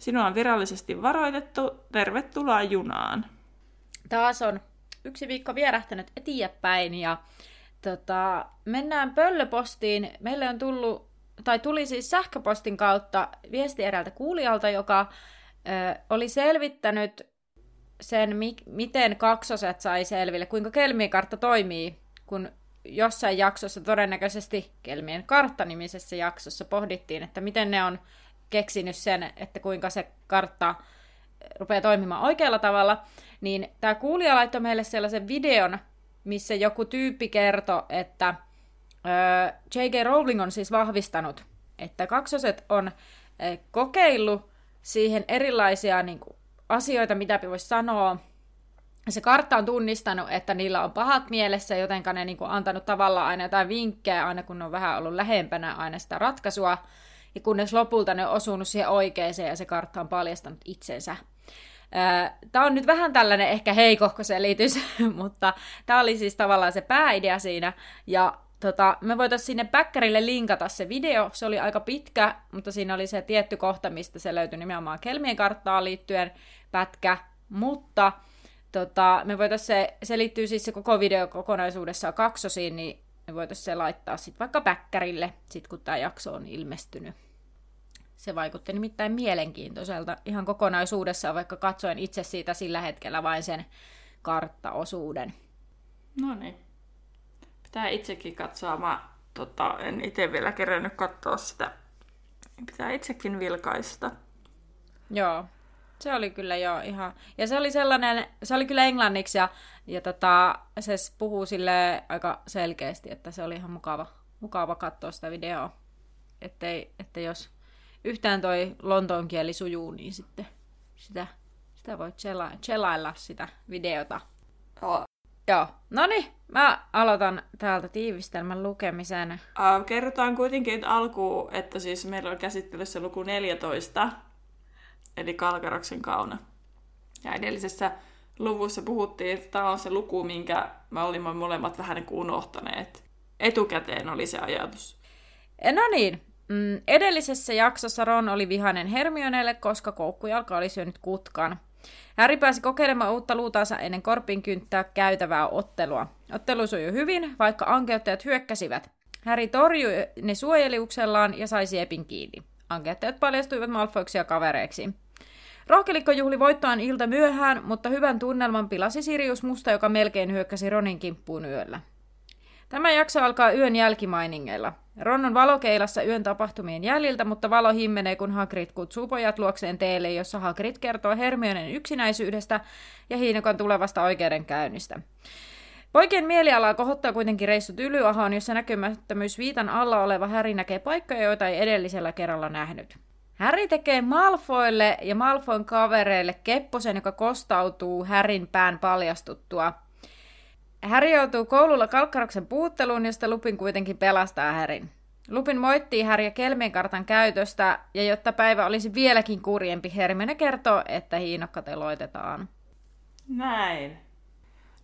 Sinua on virallisesti varoitettu. Tervetuloa junaan. Taas on yksi viikko vierähtänyt eteenpäin ja tota, mennään pöllöpostiin. Meille on tullut, tai tuli siis sähköpostin kautta viesti eräältä kuulijalta, joka ö, oli selvittänyt sen, mi- miten kaksoset sai selville, kuinka Kelmien kartta toimii, kun jossain jaksossa, todennäköisesti Kelmien kartta-nimisessä jaksossa, pohdittiin, että miten ne on keksinyt sen, että kuinka se kartta rupeaa toimimaan oikealla tavalla, niin tämä kuulija laittoi meille sellaisen videon, missä joku tyyppi kertoi, että J.K. Rowling on siis vahvistanut, että kaksoset on kokeillut siihen erilaisia niin kuin, asioita, mitä voisi sanoa. Se kartta on tunnistanut, että niillä on pahat mielessä, jotenka ne niin antanut tavallaan aina jotain vinkkejä, aina kun ne on vähän ollut lähempänä aina sitä ratkaisua. Ja kunnes lopulta ne on osunut siihen oikeeseen ja se kartta on paljastanut itsensä. Tämä on nyt vähän tällainen ehkä heikohko selitys, mutta tämä oli siis tavallaan se pääidea siinä. Ja tota, me voitaisiin sinne päkkärille linkata se video. Se oli aika pitkä, mutta siinä oli se tietty kohta, mistä se löytyi nimenomaan Kelmien karttaan liittyen pätkä. Mutta tota, me voitaisiin se, se liittyy siis se koko video kokonaisuudessaan kaksosiin, niin me voitaisiin se laittaa sitten vaikka päkkärille, sit kun tämä jakso on ilmestynyt. Se vaikutti nimittäin mielenkiintoiselta ihan kokonaisuudessaan, vaikka katsoin itse siitä sillä hetkellä vain sen karttaosuuden. No niin. Pitää itsekin katsoa. Mä tota, en itse vielä kerännyt katsoa sitä. Pitää itsekin vilkaista. Joo, se oli kyllä jo ihan... Ja se oli sellainen, se oli kyllä englanniksi ja, ja tota, se puhuu sille aika selkeästi, että se oli ihan mukava, mukava katsoa sitä videoa. Ettei, että jos yhtään toi lontoon kieli sujuu, niin sitten sitä, sitä voi chela, sitä videota. Oh. Joo, no niin, mä aloitan täältä tiivistelmän lukemisen. Uh, kerrotaan kuitenkin alkuun, että siis meillä on käsittelyssä luku 14, eli Kalkaroksen kauna. Ja edellisessä luvussa puhuttiin, että tämä on se luku, minkä me olimme molemmat vähän niin kuin unohtaneet. Etukäteen oli se ajatus. No niin, mm, edellisessä jaksossa Ron oli vihainen Hermionelle, koska koukkujalka oli syönyt kutkan. Harry pääsi kokeilemaan uutta luutaansa ennen korpin kynttää käytävää ottelua. Ottelu sujui hyvin, vaikka ankeuttajat hyökkäsivät. Harry torjui ne suojeliuksellaan ja sai siepin kiinni. Ankeuttajat paljastuivat Malfoyksia kavereiksi. Rohkelikko juhli voittoaan ilta myöhään, mutta hyvän tunnelman pilasi Sirius Musta, joka melkein hyökkäsi Ronin kimppuun yöllä. Tämä jakso alkaa yön jälkimainingeilla. Ron on valokeilassa yön tapahtumien jäljiltä, mutta valo himmenee, kun Hagrid kutsuu pojat luokseen teelle, jossa Hagrid kertoo Hermionen yksinäisyydestä ja Hiinokan tulevasta oikeudenkäynnistä. Poikien mielialaa kohottaa kuitenkin reissut Ylyahoon, jossa näkymättömyys viitan alla oleva Häri näkee paikkoja, joita ei edellisellä kerralla nähnyt. Häri tekee Malfoille ja Malfoin kavereille kepposen, joka kostautuu Härin pään paljastuttua. Häri joutuu koululla kalkkaroksen puutteluun, josta Lupin kuitenkin pelastaa Härin. Lupin moittii Häriä Kelmien kartan käytöstä, ja jotta päivä olisi vieläkin kurjempi, Hermione kertoo, että hiinokka teloitetaan. Näin.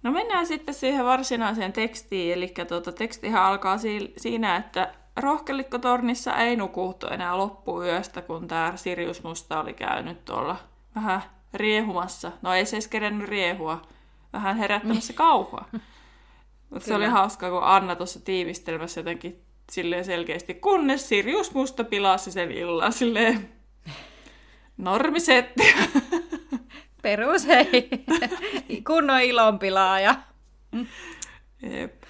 No mennään sitten siihen varsinaiseen tekstiin, eli tuota, tekstihän alkaa siinä, että rohkelikkotornissa ei nukuttu enää loppuyöstä, kun tämä Sirius Musta oli käynyt tuolla vähän riehumassa. No ei se edes kerennyt riehua, vähän herättämässä niin. kauhua. Mutta se oli hauskaa, kun Anna tuossa tiivistelmässä jotenkin silleen selkeästi, kunnes Sirius Musta pilasi sen illan silleen normisetti. Perus hei, kunnon ilonpilaaja. Jep.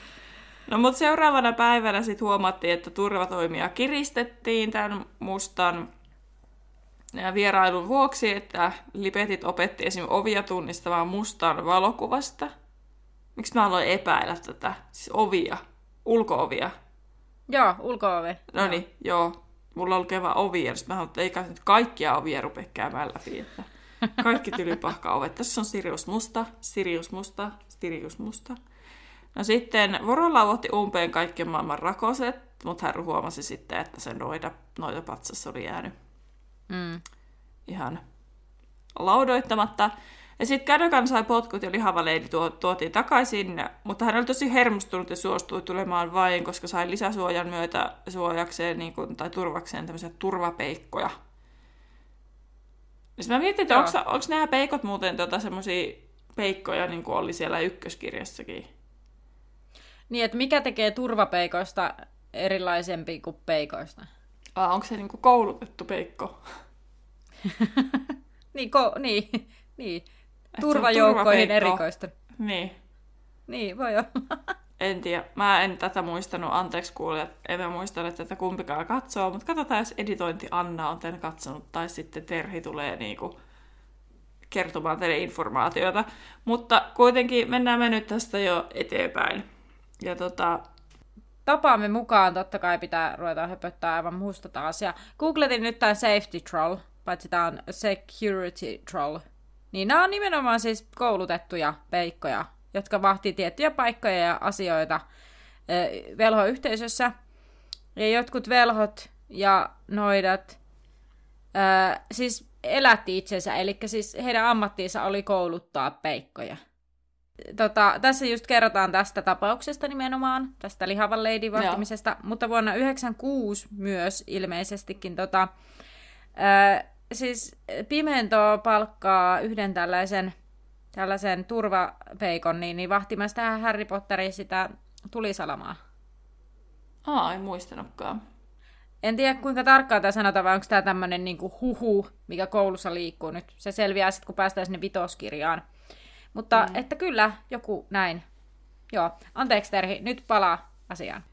No mutta seuraavana päivänä sitten huomattiin, että turvatoimia kiristettiin tämän mustan vierailun vuoksi, että lipetit opetti esim. ovia tunnistamaan mustan valokuvasta. Miksi mä aloin epäillä tätä? Siis ovia, ulkoovia. Joo, ulkoovi. No niin, joo. joo. Mulla on kevä ovi, ja mä haluan, että ei nyt kaikkia ovia rupea käymään läpi. Että... Kaikki tylypahka-ovet. Tässä on Sirius Musta, Sirius Musta, Sirius Musta. No sitten Vorolla otti umpeen kaikki maailman rakoset, mutta hän huomasi sitten, että sen noita, noita patsas oli jäänyt Mm. ihan laudoittamatta. Ja sitten Kädökan sai potkut ja lihava leidi tuo, tuotiin takaisin, mutta hän oli tosi hermostunut ja suostui tulemaan vain, koska sai lisäsuojan myötä suojakseen niin kuin, tai turvakseen tämmöisiä turvapeikkoja. Ja mä mietin, että onko nämä peikot muuten tota, semmoisia peikkoja, niin kuin oli siellä ykköskirjassakin. Niin, että mikä tekee turvapeikoista erilaisempi kuin peikoista? Ah, onko se niin kuin koulutettu peikko? Niin, ko- niin, niin. Turvajoukkoihin erikoista. Niin. Niin, voi olla. En tiedä. Mä en tätä muistanut. Anteeksi kuulijat. En mä muistanut tätä kumpikaan katsoo. Mutta katsotaan, jos editointi Anna on tämän katsonut. Tai sitten Terhi tulee niinku kertomaan teille informaatiota. Mutta kuitenkin mennään me nyt tästä jo eteenpäin. Ja tota, Tapaamme mukaan totta kai pitää ruveta höpöttää aivan muusta taas. Ja googletin nyt tämän safety troll, paitsi tämä on security troll. Niin nämä on nimenomaan siis koulutettuja peikkoja, jotka vahtii tiettyjä paikkoja ja asioita velhoyhteisössä. Ja jotkut velhot ja noidat siis elätti itsensä, eli siis heidän ammattiinsa oli kouluttaa peikkoja. Tota, tässä just kerrotaan tästä tapauksesta nimenomaan, tästä lihavan leidin vahtimisesta, mutta vuonna 1996 myös ilmeisestikin tota, ää, siis Pimento palkkaa yhden tällaisen, tällaisen turvapeikon niin, niin vahtimassa tähän Harry Potteriin sitä tulisalamaa. aa, en muistanutkaan. En tiedä kuinka tarkkaan tämä sanotaan, vai onko tämä tämmöinen niinku huhu, mikä koulussa liikkuu nyt. Se selviää sitten, kun päästään sinne vitoskirjaan. Mutta mm. että kyllä, joku näin. Joo, anteeksi Terhi, nyt palaa asiaan.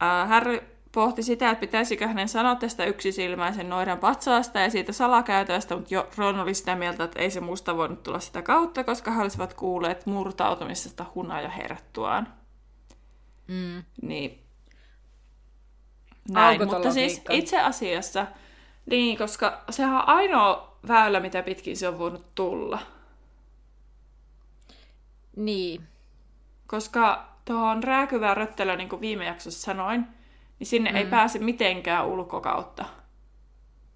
Ää, Harry pohti sitä, että pitäisikö hänen sanoa tästä yksisilmäisen noidan patsaasta ja siitä salakäytävästä, mutta jo Ron oli sitä mieltä, että ei se musta voinut tulla sitä kautta, koska he olisivat kuulleet murtautumisesta hunaja herättuaan. Mm. Niin. Näin, mutta siis itse asiassa, niin, koska sehän on ainoa väylä, mitä pitkin se on voinut tulla. Niin. Koska tuohon rääkyvään röttelöön, niin kuin viime jaksossa sanoin, niin sinne mm. ei pääse mitenkään ulkokautta.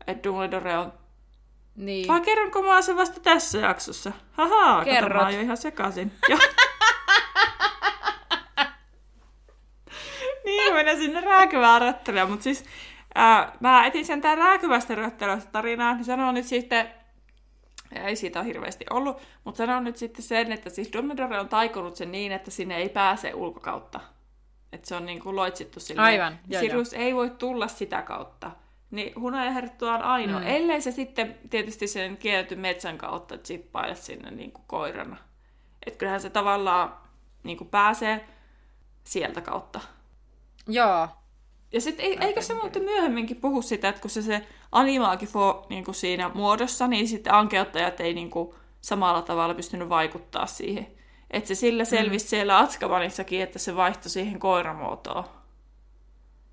Että Dumbledore on... Niin. Vai kerronko mä sen vasta tässä jaksossa? Haha, kato, Kerrot. mä jo ihan sekaisin. Niin, mennä sinne rääkyvään röttelöön, mutta siis ää, mä etin sen tämän rääkyvästä röttelöstä tarinaa, niin sanon nyt sitten, ei siitä ole hirveästi ollut, mutta sanon nyt sitten sen, että siis Dumbledore on taikonut sen niin, että sinne ei pääse ulkokautta. Että se on niin kuin loitsittu sille. Aivan, joo, Sirius ei voi tulla sitä kautta. Niin hunaja herttua on ainoa. Mm. Ellei se sitten tietysti sen kielty metsän kautta chippaile sinne niin kuin koirana. Että kyllähän se tavallaan niin kuin pääsee sieltä kautta. Joo. Ja sitten eikö se muuten myöhemminkin puhu sitä, että kun se, se animaakin niin kuin siinä muodossa, niin sitten ankeuttajat ei niin kuin samalla tavalla pystynyt vaikuttaa siihen. Että se sillä selvisi mm. siellä Atskabanissakin, että se vaihtoi siihen koiramuotoon.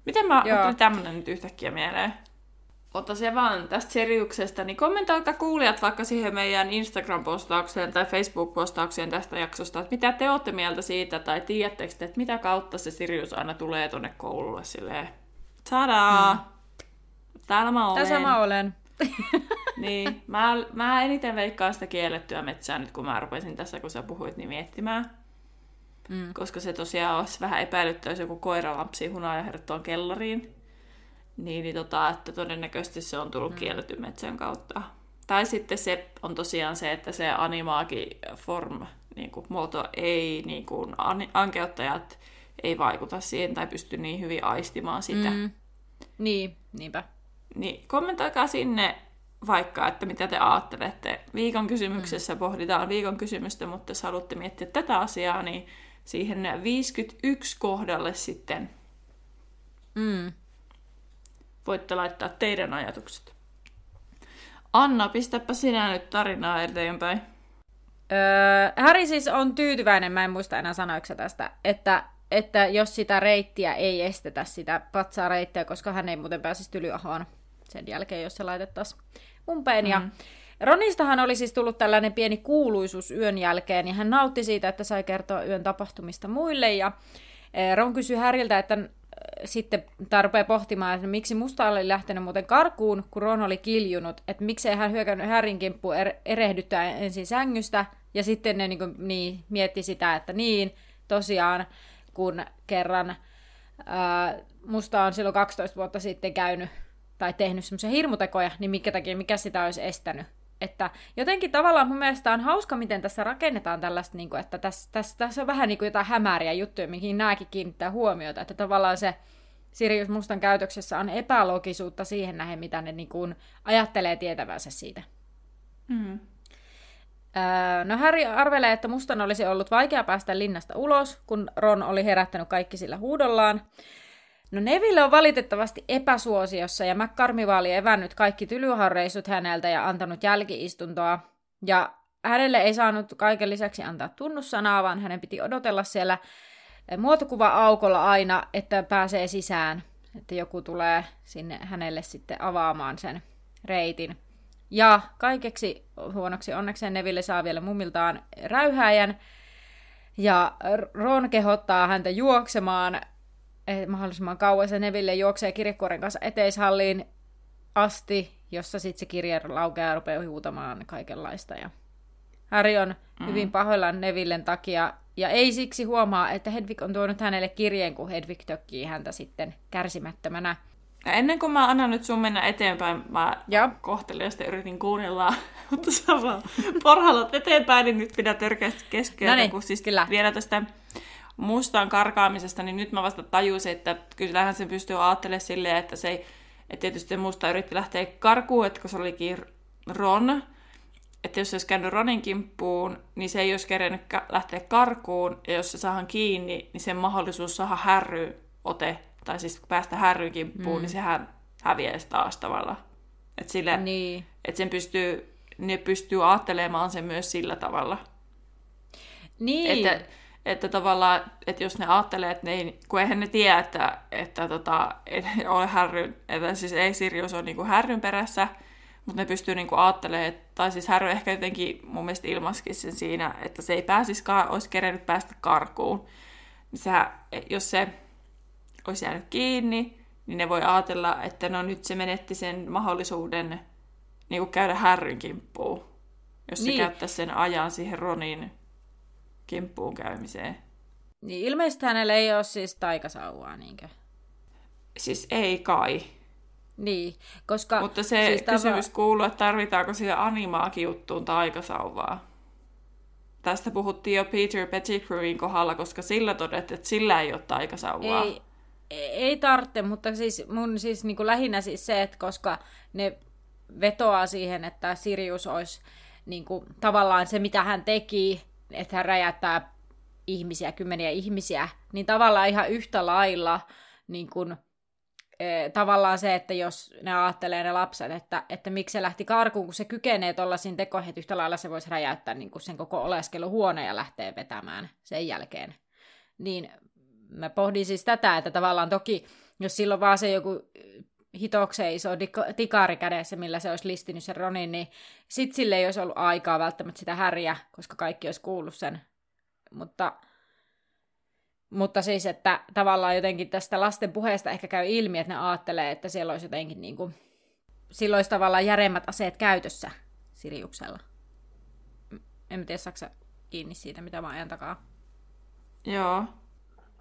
Miten mä tämmönen nyt yhtäkkiä mieleen? Mutta se vaan tästä Seriuksesta, niin kommentoikaa kuulijat vaikka siihen meidän Instagram-postaukseen tai Facebook-postaukseen tästä jaksosta, että mitä te olette mieltä siitä, tai tiedättekö te, että mitä kautta se Sirius aina tulee tonne koululle silleen. Tadaa! Mm. Täällä mä olen. Tässä mä olen. Niin, mä, mä eniten veikkaan sitä kiellettyä metsää nyt, kun mä rupesin tässä, kun sä puhuit, niin miettimään. Mm. Koska se tosiaan olisi vähän epäilyttä, jos joku ja herättää kellariin. Niin, niin tota, että todennäköisesti se on tullut mm. kielletyn metsän kautta. Tai sitten se on tosiaan se, että se animaaki form, niin kuin muoto ei, niin kuin an- ankeuttajat ei vaikuta siihen tai pysty niin hyvin aistimaan sitä. Mm. Niin, niinpä. Niin kommentoikaa sinne vaikka, että mitä te ajattelette. Viikon kysymyksessä mm. pohditaan viikon kysymystä, mutta jos haluatte miettiä tätä asiaa, niin siihen 51 kohdalle sitten Mm. Voitte laittaa teidän ajatukset. Anna, pistäpä sinä nyt tarinaa eteenpäin. Öö, Harry siis on tyytyväinen, mä en muista enää sanoiko se tästä, että, että jos sitä reittiä ei estetä, sitä patsaa reittiä, koska hän ei muuten pääsisi tylyahoon sen jälkeen, jos se laitettaisiin umpeen. Mm. Ja Ronistahan oli siis tullut tällainen pieni kuuluisuus yön jälkeen, ja hän nautti siitä, että sai kertoa yön tapahtumista muille, ja Ron kysyi Häriltä, että sitten tarpee pohtimaan, että miksi Musta oli lähtenyt muuten karkuun, kun Ron oli kiljunut, että miksei hän hyökännyt Härin kimppuun er- erehdyttää ensin sängystä, ja sitten ne niin, kuin, niin mietti sitä, että niin, tosiaan, kun kerran ää, Musta on silloin 12 vuotta sitten käynyt tai tehnyt semmoisia hirmutekoja, niin mikä takia, mikä sitä olisi estänyt. Että jotenkin tavallaan mun mielestä on hauska, miten tässä rakennetaan tällaista, niin kuin, että tässä, tässä, tässä on vähän niin kuin jotain hämäriä juttuja, mihin nämäkin kiinnittää huomiota. Että tavallaan se Sirius Mustan käytöksessä on epälogisuutta siihen nähden, mitä ne niin kuin ajattelee tietävänsä siitä. Mm. no Harry arvelee, että Mustan olisi ollut vaikea päästä linnasta ulos, kun Ron oli herättänyt kaikki sillä huudollaan. No Neville on valitettavasti epäsuosiossa ja McCarmivaali evännyt kaikki tylyharreissut häneltä ja antanut jälkiistuntoa. Ja hänelle ei saanut kaiken lisäksi antaa tunnussanaa, vaan hänen piti odotella siellä muotokuva-aukolla aina, että pääsee sisään. Että joku tulee sinne hänelle sitten avaamaan sen reitin. Ja kaikeksi huonoksi onnekseen Neville saa vielä mummiltaan räyhäjän. Ja Ron kehottaa häntä juoksemaan mahdollisimman kauas ja Neville juoksee kirjekuoren kanssa eteishalliin asti, jossa sitten se kirje laukeaa ja rupeaa huutamaan kaikenlaista. Ja Harry on mm. hyvin pahoillaan Nevillen takia ja ei siksi huomaa, että Hedvig on tuonut hänelle kirjeen, kun Hedvig tökkii häntä sitten kärsimättömänä. Ja ennen kuin mä annan nyt sun mennä eteenpäin, mä ja. kohteliaasti yritin kuunnella, mutta sä vaan porhallat eteenpäin, niin nyt pidä törkeästi keskeytä, niin, kun siis kyllä. vielä tästä mustaan karkaamisesta, niin nyt mä vasta tajusin, että kyllähän se pystyy ajattelemaan silleen, että se ei, että tietysti musta yritti lähteä karkuun, että kun se olikin Ron, että jos se olisi käynyt Ronin kimppuun, niin se ei olisi kerennyt lähteä karkuun, ja jos se saadaan kiinni, niin sen mahdollisuus saada härry ote, tai siis päästä härryn kimppuun, mm. niin sehän häviäisi taas tavallaan. Että sille, niin. että sen pystyy, ne pystyy ajattelemaan sen myös sillä tavalla. Niin. Että, että tavallaan, että jos ne ajattelee, että ne ei, kun eihän ne tiedä, että, että tota, et ole härryn, että siis ei Sirius ole niin kuin härryn perässä, mutta ne pystyy niin kuin ajattelemaan, että, tai siis härry ehkä jotenkin mun mielestä ilmaskin sen siinä, että se ei pääsiskaan, olisi kerennyt päästä karkuun. Niin sehän, jos se olisi jäänyt kiinni, niin ne voi ajatella, että no nyt se menetti sen mahdollisuuden niin kuin käydä härryn kimppuun, jos se niin. käyttäisi sen ajan siihen Ronin kimppuun käymiseen. Niin ilmeisesti hänellä ei ole siis taikasauvaa, niinkö? Siis ei kai. Niin, koska... Mutta se siis kysymys tava... kuuluu, että tarvitaanko siihen animaakin juttuun taikasauvaa. Tästä puhuttiin jo Peter Pettigrewin kohdalla, koska sillä todettiin, että sillä ei ole taikasauvaa. Ei, ei tarvitse, mutta siis mun siis niin kuin lähinnä siis se, että koska ne vetoaa siihen, että Sirius olisi niin kuin, tavallaan se, mitä hän teki, että hän räjäyttää ihmisiä, kymmeniä ihmisiä, niin tavallaan ihan yhtä lailla niin kuin, e, tavallaan se, että jos ne ajattelee ne lapset, että, että miksi se lähti karkuun, kun se kykenee tuollaisiin tekoihin, että yhtä lailla se voisi räjäyttää niin kuin sen koko oleskeluhuone ja lähtee vetämään sen jälkeen. Niin mä pohdin siis tätä, että tavallaan toki, jos silloin vaan se joku hitokseen iso tikaari kädessä, millä se olisi listinyt sen Ronin, niin sit sille ei olisi ollut aikaa välttämättä sitä häriä, koska kaikki olisi kuullut sen. Mutta, mutta siis, että tavallaan jotenkin tästä lasten puheesta ehkä käy ilmi, että ne ajattelee, että siellä olisi jotenkin niin kuin, silloin olisi tavallaan järemmät aseet käytössä Siriuksella. En tiedä, saksa kiinni siitä, mitä mä ajan takaa. Joo,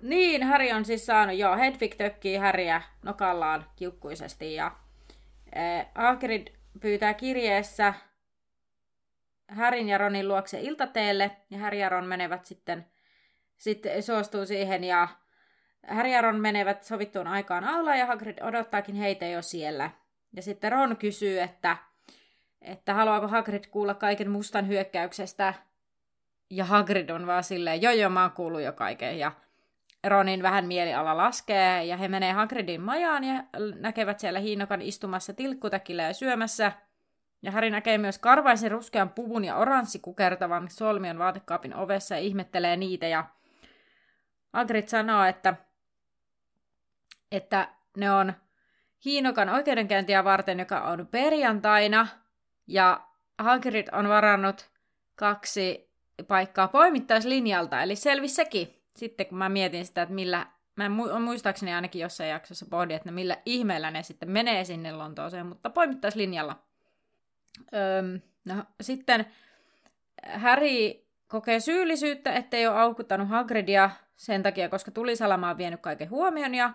niin, Häri on siis saanut, joo, Hedvig tökkii Häriä nokallaan kiukkuisesti ja äh, pyytää kirjeessä Härin ja Ronin luokse iltateelle ja Häri ja Ron menevät sitten, sitten suostuu siihen ja Häri ja Ron menevät sovittuun aikaan aula ja Hagrid odottaakin heitä jo siellä. Ja sitten Ron kysyy, että, että haluaako Hagrid kuulla kaiken mustan hyökkäyksestä. Ja Hagrid on vaan silleen, joo joo, mä oon kuullut jo kaiken. Ja Ronin vähän mieliala laskee ja he menee Hagridin majaan ja näkevät siellä Hiinokan istumassa tilkkutäkillä ja syömässä. Ja Harry näkee myös karvaisen ruskean puvun ja oranssi kukertavan solmion vaatekaapin ovessa ja ihmettelee niitä. Ja Hagrid sanoo, että, että ne on Hiinokan oikeudenkäyntiä varten, joka on perjantaina. Ja Hagrid on varannut kaksi paikkaa poimittaislinjalta, eli selvisi sekin. Sitten kun mä mietin sitä, että millä, mä muistaakseni ainakin jossain jaksossa pohdin, että millä ihmeellä ne sitten menee sinne Lontooseen, mutta poimittaislinjalla. Öm, no, sitten Harry kokee syyllisyyttä, ettei ole aukuttanut Hagridia sen takia, koska tulisalama on vienyt kaiken huomion, ja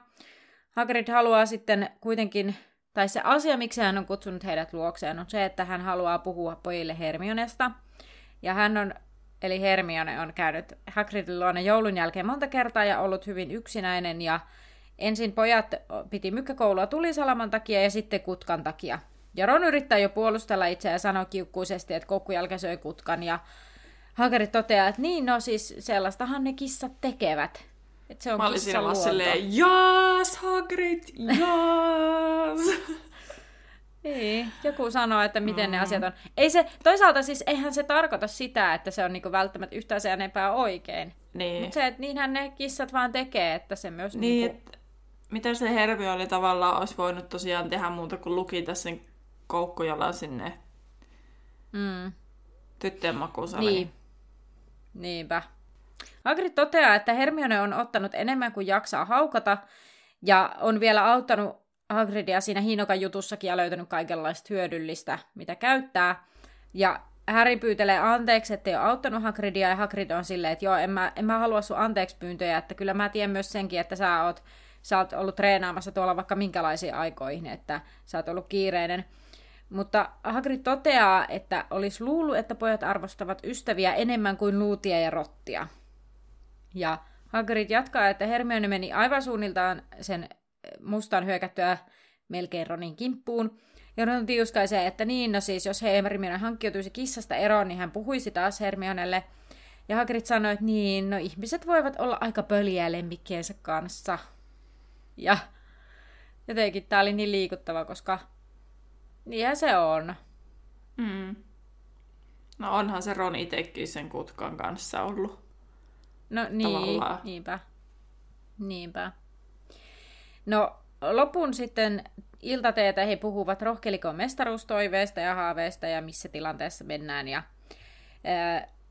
Hagrid haluaa sitten kuitenkin, tai se asia, miksi hän on kutsunut heidät luokseen, on se, että hän haluaa puhua pojille Hermionesta, ja hän on, eli Hermione on käynyt Hagridin luona joulun jälkeen monta kertaa ja ollut hyvin yksinäinen, ja ensin pojat piti mykkäkoulua tulisalaman takia ja sitten kutkan takia. Ja Ron yrittää jo puolustella itseään ja sanoo kiukkuisesti, että kokkujälkä söi kutkan, ja Hagrid toteaa, että niin, no siis sellaistahan ne kissat tekevät. Että se on Mä olin siinä vaan silleen, jaas Hagrid, jaas! niin, joku sanoo, että miten mm. ne asiat on. Ei se, toisaalta siis eihän se tarkoita sitä, että se on niinku välttämättä yhtään sen enempää oikein. Niin. Mutta se, että niinhän ne kissat vaan tekee, että se myös... Niin, niinku... mitä se Hermi oli tavallaan, olisi voinut tosiaan tehdä muuta kuin lukita sen koukkujalan sinne mm. tyttöjen makuusaliin. Niin. Niinpä. Hagrid toteaa, että Hermione on ottanut enemmän kuin jaksaa haukata, ja on vielä auttanut Hagridia siinä Hinokan jutussakin ja löytänyt kaikenlaista hyödyllistä, mitä käyttää. Ja Harry pyytelee anteeksi, ettei ole auttanut Hagridia, ja Hagrid on silleen, että joo, en mä, en mä halua sun anteeksi pyyntöjä, että kyllä mä tiedän myös senkin, että sä oot, sä oot ollut treenaamassa tuolla vaikka minkälaisiin aikoihin, että sä oot ollut kiireinen. Mutta Hagrid toteaa, että olisi luullut, että pojat arvostavat ystäviä enemmän kuin luutia ja rottia. Ja Hagrid jatkaa, että Hermione meni aivan suunniltaan sen mustan hyökättyä melkein Ronin kimppuun. Ja Ron tiuskaisee, että niin, no siis jos Hermione hankkiutuisi kissasta eroon, niin hän puhuisi taas Hermionelle. Ja Hagrid sanoi, että niin, no ihmiset voivat olla aika pöliä lemmikkiensä kanssa. Ja jotenkin tää oli niin liikuttava, koska Niinhän se on. Mm. No onhan se Ron itsekin sen kutkan kanssa ollut. No niin, Tavallaan. niinpä. Niinpä. No lopun sitten iltateetä he puhuvat rohkelikon mestaruustoiveesta ja haaveista ja missä tilanteessa mennään. Ja,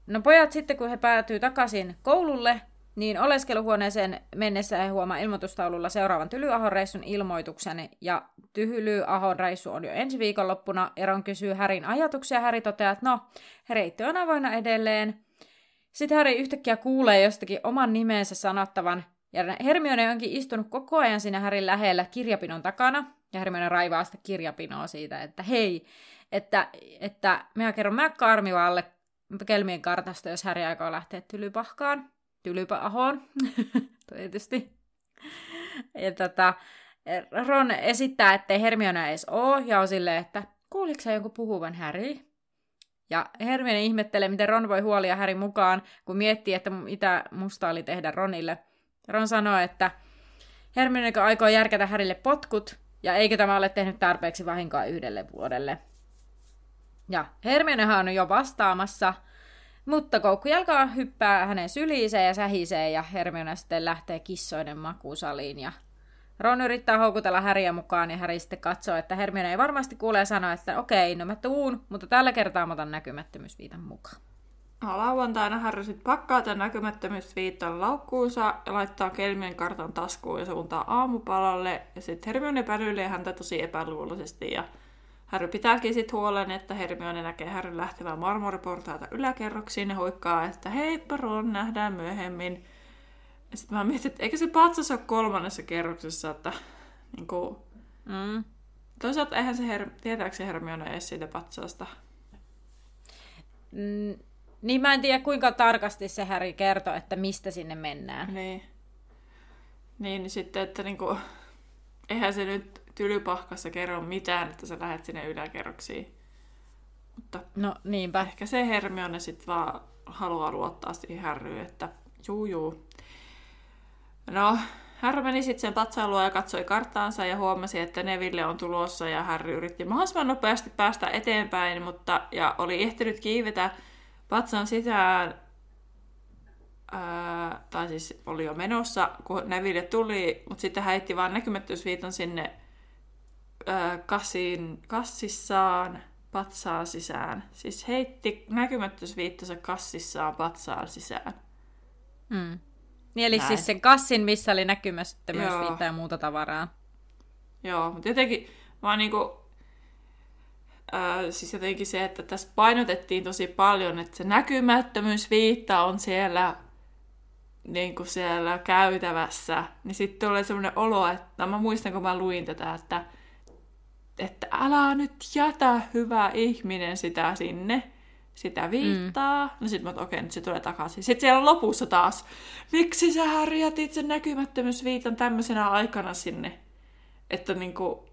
no pojat sitten kun he päätyy takaisin koululle, niin oleskeluhuoneeseen mennessä he huomaa ilmoitustaululla seuraavan Tylyahon reissun ilmoituksen, ja Tylyahon reissu on jo ensi viikonloppuna. Eron kysyy Härin ajatuksia, Häri toteaa, että no, reitti on avoinna edelleen. Sitten Häri yhtäkkiä kuulee jostakin oman nimensä sanottavan, ja Hermione onkin istunut koko ajan siinä Härin lähellä kirjapinon takana, ja Hermione raivaa sitä kirjapinoa siitä, että hei, että, että minä kerron McCarmivalle Kelmien kartasta, jos Häri aikoo lähteä Tylypahkaan. Tylypäahoon, tietysti. Ja tota, Ron esittää, ettei Hermione edes ole, ja on silleen, että kuuliko sä jonkun puhuvan Harry? Ja Hermione ihmettelee, miten Ron voi huolia Harry mukaan, kun miettii, että mitä musta oli tehdä Ronille. Ron sanoo, että Hermione aikoo järkätä Harrylle potkut, ja eikö tämä ole tehnyt tarpeeksi vahinkoa yhdelle vuodelle. Ja Hermionehan on jo vastaamassa, mutta koukkujalka hyppää hänen syliiseen ja sähisee ja Hermione sitten lähtee kissoiden makuusaliin ja Ron yrittää houkutella Häriä mukaan ja Häri sitten katsoo, että Hermione ei varmasti kuule ja että okei, no mä tuun, mutta tällä kertaa mä otan näkymättömyysviitan mukaan. No, lauantaina Harry sitten pakkaa tämän näkymättömyysviitan laukkuunsa ja laittaa kelmien kartan taskuun ja suuntaa aamupalalle. Ja sitten Hermione päryilee häntä tosi epäluuloisesti ja Harry pitääkin sitten huolen, että Hermione näkee Harryn lähtevän marmoriportaita yläkerroksiin ja huikkaa, että hei Ron, nähdään myöhemmin. Sitten mä mietin, että eikö se patsas ole kolmannessa kerroksessa, että niin kuin... mm. Toisaalta eihän se, her... tietääkö se Hermione edes siitä patsasta? Mm, niin mä en tiedä kuinka tarkasti se Harry kertoo, että mistä sinne mennään. Niin. Niin, niin sitten, että niinku, eihän se nyt tylypahkassa kerro mitään, että sä lähdet sinne yläkerroksiin. Mutta no niinpä. Ehkä se Hermione sitten vaan haluaa luottaa siihen Härryyn, että juu juu. No, Harry meni sitten sen patsailua ja katsoi karttaansa ja huomasi, että Neville on tulossa ja Harry yritti mahdollisimman nopeasti päästä eteenpäin, mutta ja oli ehtinyt kiivetä patsan sisään, ää, tai siis oli jo menossa, kun Neville tuli, mutta sitten heitti vaan näkymättömyysviitan sinne kassiin, kassissaan patsaan sisään. Siis heitti näkymättömyysviittansa kassissaan patsaan sisään. Mm. Niin eli Näin. siis sen kassin, missä oli näkymättömyys Joo. viittaa ja muuta tavaraa. Joo, mutta jotenkin vaan niinku, ää, siis jotenkin se, että tässä painotettiin tosi paljon, että se näkymättömyysviitta on siellä niin kuin siellä käytävässä, niin sitten tulee semmoinen olo, että mä muistan, kun mä luin tätä, että, että älä nyt jätä hyvä ihminen sitä sinne, sitä viittaa. Mm. No sitten mä okei, nyt se tulee takaisin. Sitten siellä lopussa taas, miksi sä Harri jätit sen näkymättömyysviitan tämmöisenä aikana sinne? Että niinku,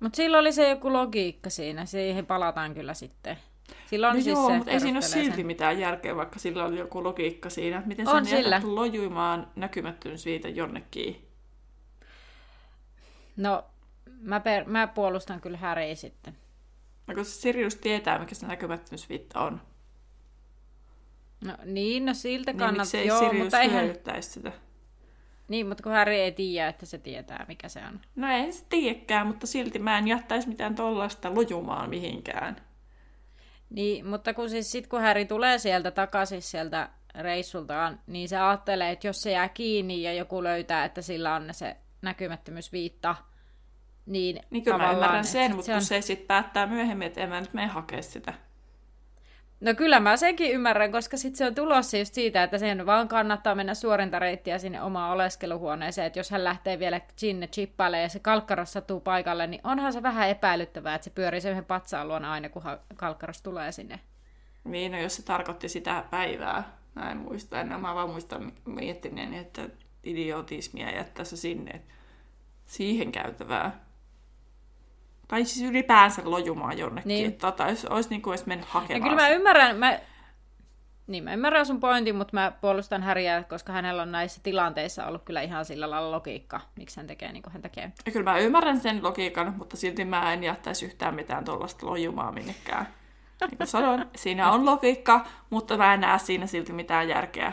Mutta silloin oli se joku logiikka siinä, siihen palataan kyllä sitten. Silloin no siis joo, se mutta ei siinä ole silti sen. mitään järkeä, vaikka sillä oli joku logiikka siinä. että Miten On jätät sillä. lojuimaan näkymättömyysviitan jonnekin? No, mä, per, mä puolustan kyllä Häriä sitten. No, kun se Sirius tietää, mikä se näkymättömyysviitta on. No niin, no siltä Niin kannattaa, miksei joo, Sirius mutta eihän... sitä? Niin, mutta kun Häri ei tiedä, että se tietää, mikä se on. No ei se tiedäkään, mutta silti mä en jättäisi mitään tollaista lojumaan mihinkään. Niin, mutta kun siis sit kun Häri tulee sieltä takaisin sieltä reissultaan, niin se ajattelee, että jos se jää kiinni ja joku löytää, että sillä on se näkymättömyysviitta, niin, Niin kyllä mä tavallaan, ymmärrän sen, mutta se kun on... se sitten päättää myöhemmin, että en mä nyt mene hakea sitä. No kyllä mä senkin ymmärrän, koska sitten se on tulossa just siitä, että sen vaan kannattaa mennä suorinta reittiä sinne omaan oleskeluhuoneeseen, että jos hän lähtee vielä sinne chippailemaan ja se kalkkaras sattuu paikalle, niin onhan se vähän epäilyttävää, että se pyörii sen yhden patsaan luona aina, kun kalkkaras tulee sinne. Niin, no jos se tarkoitti sitä päivää. Mä en muista enää. Mä vaan muistan miettineen, että idiotismia jättää se sinne siihen käytävää. Tai siis ylipäänsä lojumaan jonnekin. Niin. Että tota, jos olisi niin kuin olisi mennyt Ja hakemaan. kyllä mä ymmärrän, mä... Niin, mä ymmärrän sun pointin, mutta mä puolustan Häriä, koska hänellä on näissä tilanteissa ollut kyllä ihan sillä lailla logiikka, miksi hän tekee niin kuin hän tekee. Ja kyllä mä ymmärrän sen logiikan, mutta silti mä en jättäisi yhtään mitään tuollaista lojumaa minnekään. Niin kuin sanoin, siinä on logiikka, mutta mä en näe siinä silti mitään järkeä.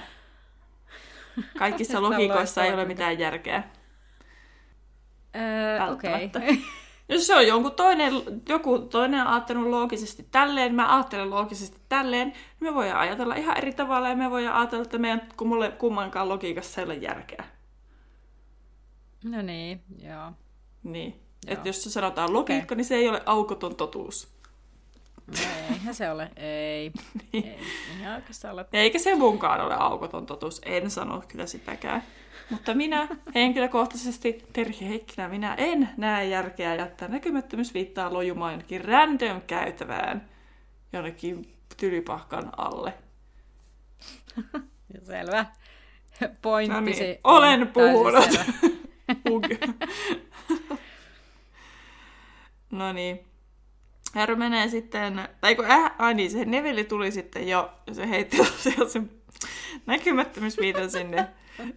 Kaikissa logiikoissa ei ole mitään järkeä. Öö, okei. Välttämättä. Jos se on jonkun toinen, joku toinen ajattelut loogisesti tälleen, mä ajattelen loogisesti tälleen, niin me voidaan ajatella ihan eri tavalla ja me voidaan ajatella, että meidän kummalle, kummankaan logiikassa ei ole järkeä. no niin, joo. Niin. Että jos se sanotaan logiikka, niin se ei ole aukoton totuus. No eihän se ole, ei. ei. Ihan oikeastaan ole. Eikä se munkaan ole aukoton totuus, en sano kyllä sitäkään. Mutta minä henkilökohtaisesti, Terhi Heikkilä, minä en näe järkeä jättää näkymättömyysviittaa lojumaan jonnekin random käytävään jonnekin tylypahkan alle. Selvä. Pointtisi. No niin, olen puhunut. no niin. Herra menee sitten, tai kun äh, ai niin, se Neville tuli sitten jo, ja se heitti tosiaan sen näkymättömyysviitan sinne,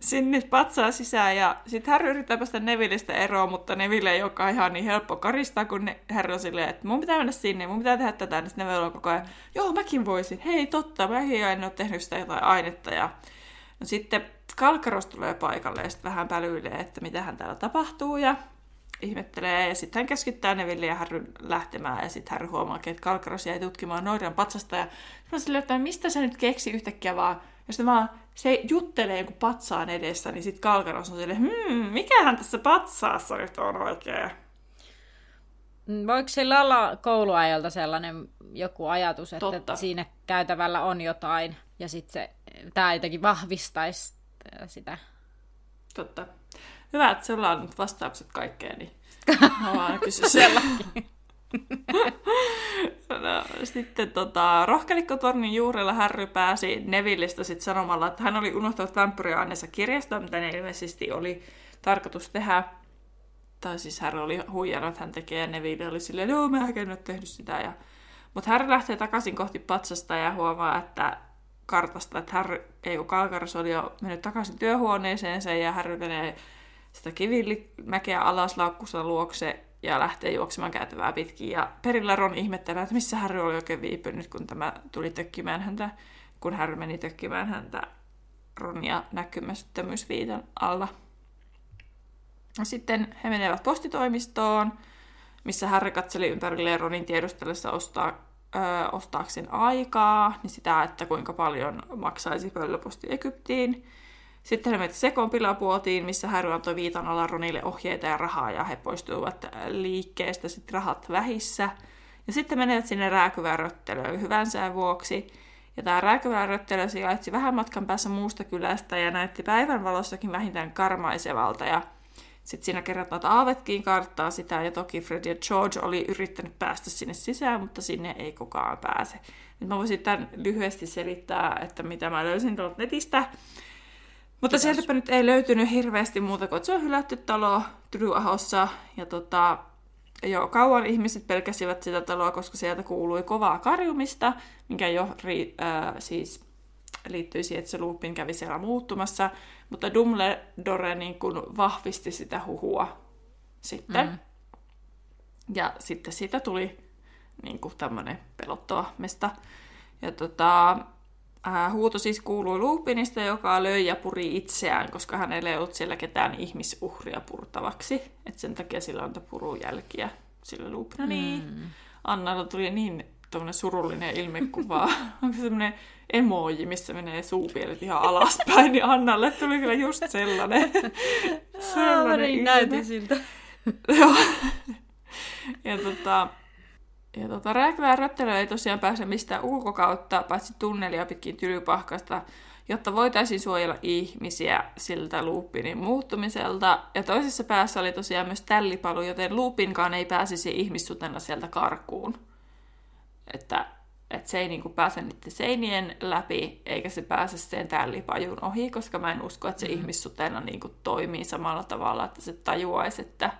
sinne patsaa sisään, ja sitten Harry yrittää päästä Nevillestä eroon, mutta Neville ei olekaan ihan niin helppo karistaa, kun ne, Harry on silleen, että mun pitää mennä sinne, mun pitää tehdä tätä, niin Neville on koko ajan, joo mäkin voisin, hei totta, mäkin en ole tehnyt sitä jotain ainetta, ja no sitten Kalkaros tulee paikalle ja sitten vähän pälyilee, että mitä hän täällä tapahtuu, ja ihmettelee, ja sitten hän keskittää Neville ja Harryn lähtemään, ja sitten Harry huomaa, että Kalkaros jäi tutkimaan noiran patsasta, ja mä silleen, että mistä sä nyt keksi yhtäkkiä vaan, jos se vaan se juttelee joku patsaan edessä, niin sitten Kalkaros on silleen, hmm, mikähän tässä patsaassa nyt on oikein? Mm, Voiko sillä olla kouluajalta sellainen joku ajatus, että Totta. siinä käytävällä on jotain, ja sitten se, tämä jotenkin vahvistaisi sitä. Totta. Hyvä, että sulla on nyt vastaukset kaikkeen, niin mä vaan kysyn siellä. No, sitten tota, rohkelikkotornin juurella Harry pääsi Nevillestä sit sanomalla, että hän oli unohtanut vampyriaineensa kirjasta, mitä ne ilmeisesti oli tarkoitus tehdä. Tai siis Harry oli huijannut, että hän tekee, ja Neville oli silleen, joo, mä en ole tehnyt sitä. Ja... Mutta Harry lähtee takaisin kohti patsasta ja huomaa, että kartasta, että Harry, ei kun Kalkaros oli jo mennyt takaisin työhuoneeseensa ja Harry menee sitä kivimäkeä alas laukkunsa luokse ja lähtee juoksemaan käytävää pitkin. Ja perillä Ron ihmettelee, että missä Harry oli oikein viipynyt, kun tämä tuli tökkimään häntä, kun Harry meni tökkimään häntä Ronia näkymättömyysviitan alla. Sitten he menevät postitoimistoon, missä Harry katseli ympärilleen Ronin tiedustellessa ostaa, ö, ostaakseen aikaa, niin sitä, että kuinka paljon maksaisi pöllöposti Egyptiin. Sitten he menivät Sekon pilapuotiin, missä Harry antoi viitan alla Ronille ohjeita ja rahaa, ja he poistuivat liikkeestä sitten rahat vähissä. Ja sitten menevät sinne rääkyvään röttelöön hyvän sään vuoksi. Ja tämä rääkyvään röttelö sijaitsi vähän matkan päässä muusta kylästä ja näytti päivänvalossakin vähintään karmaisevalta. Ja sitten siinä kerrotaan, että Aavetkin karttaa sitä, ja toki Fred ja George oli yrittänyt päästä sinne sisään, mutta sinne ei kukaan pääse. Nyt mä voisin tämän lyhyesti selittää, että mitä mä löysin tuolta netistä. Mutta Kiitos. sieltäpä nyt ei löytynyt hirveästi muuta kuin, että se on hylätty talo Tryahossa. Ja tota, jo kauan ihmiset pelkäsivät sitä taloa, koska sieltä kuului kovaa karjumista, mikä jo äh, siis liittyi siihen, että se Lupin kävi siellä muuttumassa. Mutta Dumbledore niin kuin vahvisti sitä huhua sitten. Mm. Ja sitten siitä tuli niin kuin tämmöinen pelottava mesta. Ja tota, Äh, huuto siis kuului Lupinista, joka löi ja puri itseään, koska hänellä ei ollut siellä ketään ihmisuhria purtavaksi. Et sen takia sillä on purujälkiä sillä Lupina. Mm. Niin. Annalla tuli niin surullinen ilmekuva. Onko se semmoinen emoji, missä menee suupielet ihan alaspäin, niin Annalle tuli kyllä just sellainen. sellainen niin näytin siltä. Joo. ja tota, ja tota, rääkylää röttelö ei tosiaan pääse mistään ulkokautta, paitsi tunnelia pitkin tylypahkasta, jotta voitaisiin suojella ihmisiä siltä Lupinin muuttumiselta. Ja toisessa päässä oli tosiaan myös tällipalu, joten Lupinkaan ei pääsisi ihmissutena sieltä karkuun. Että, että se ei niinku pääse niiden seinien läpi, eikä se pääse sen tällipajun ohi, koska mä en usko, että se mm-hmm. ihmissutena niinku toimii samalla tavalla, että se tajuaisi, että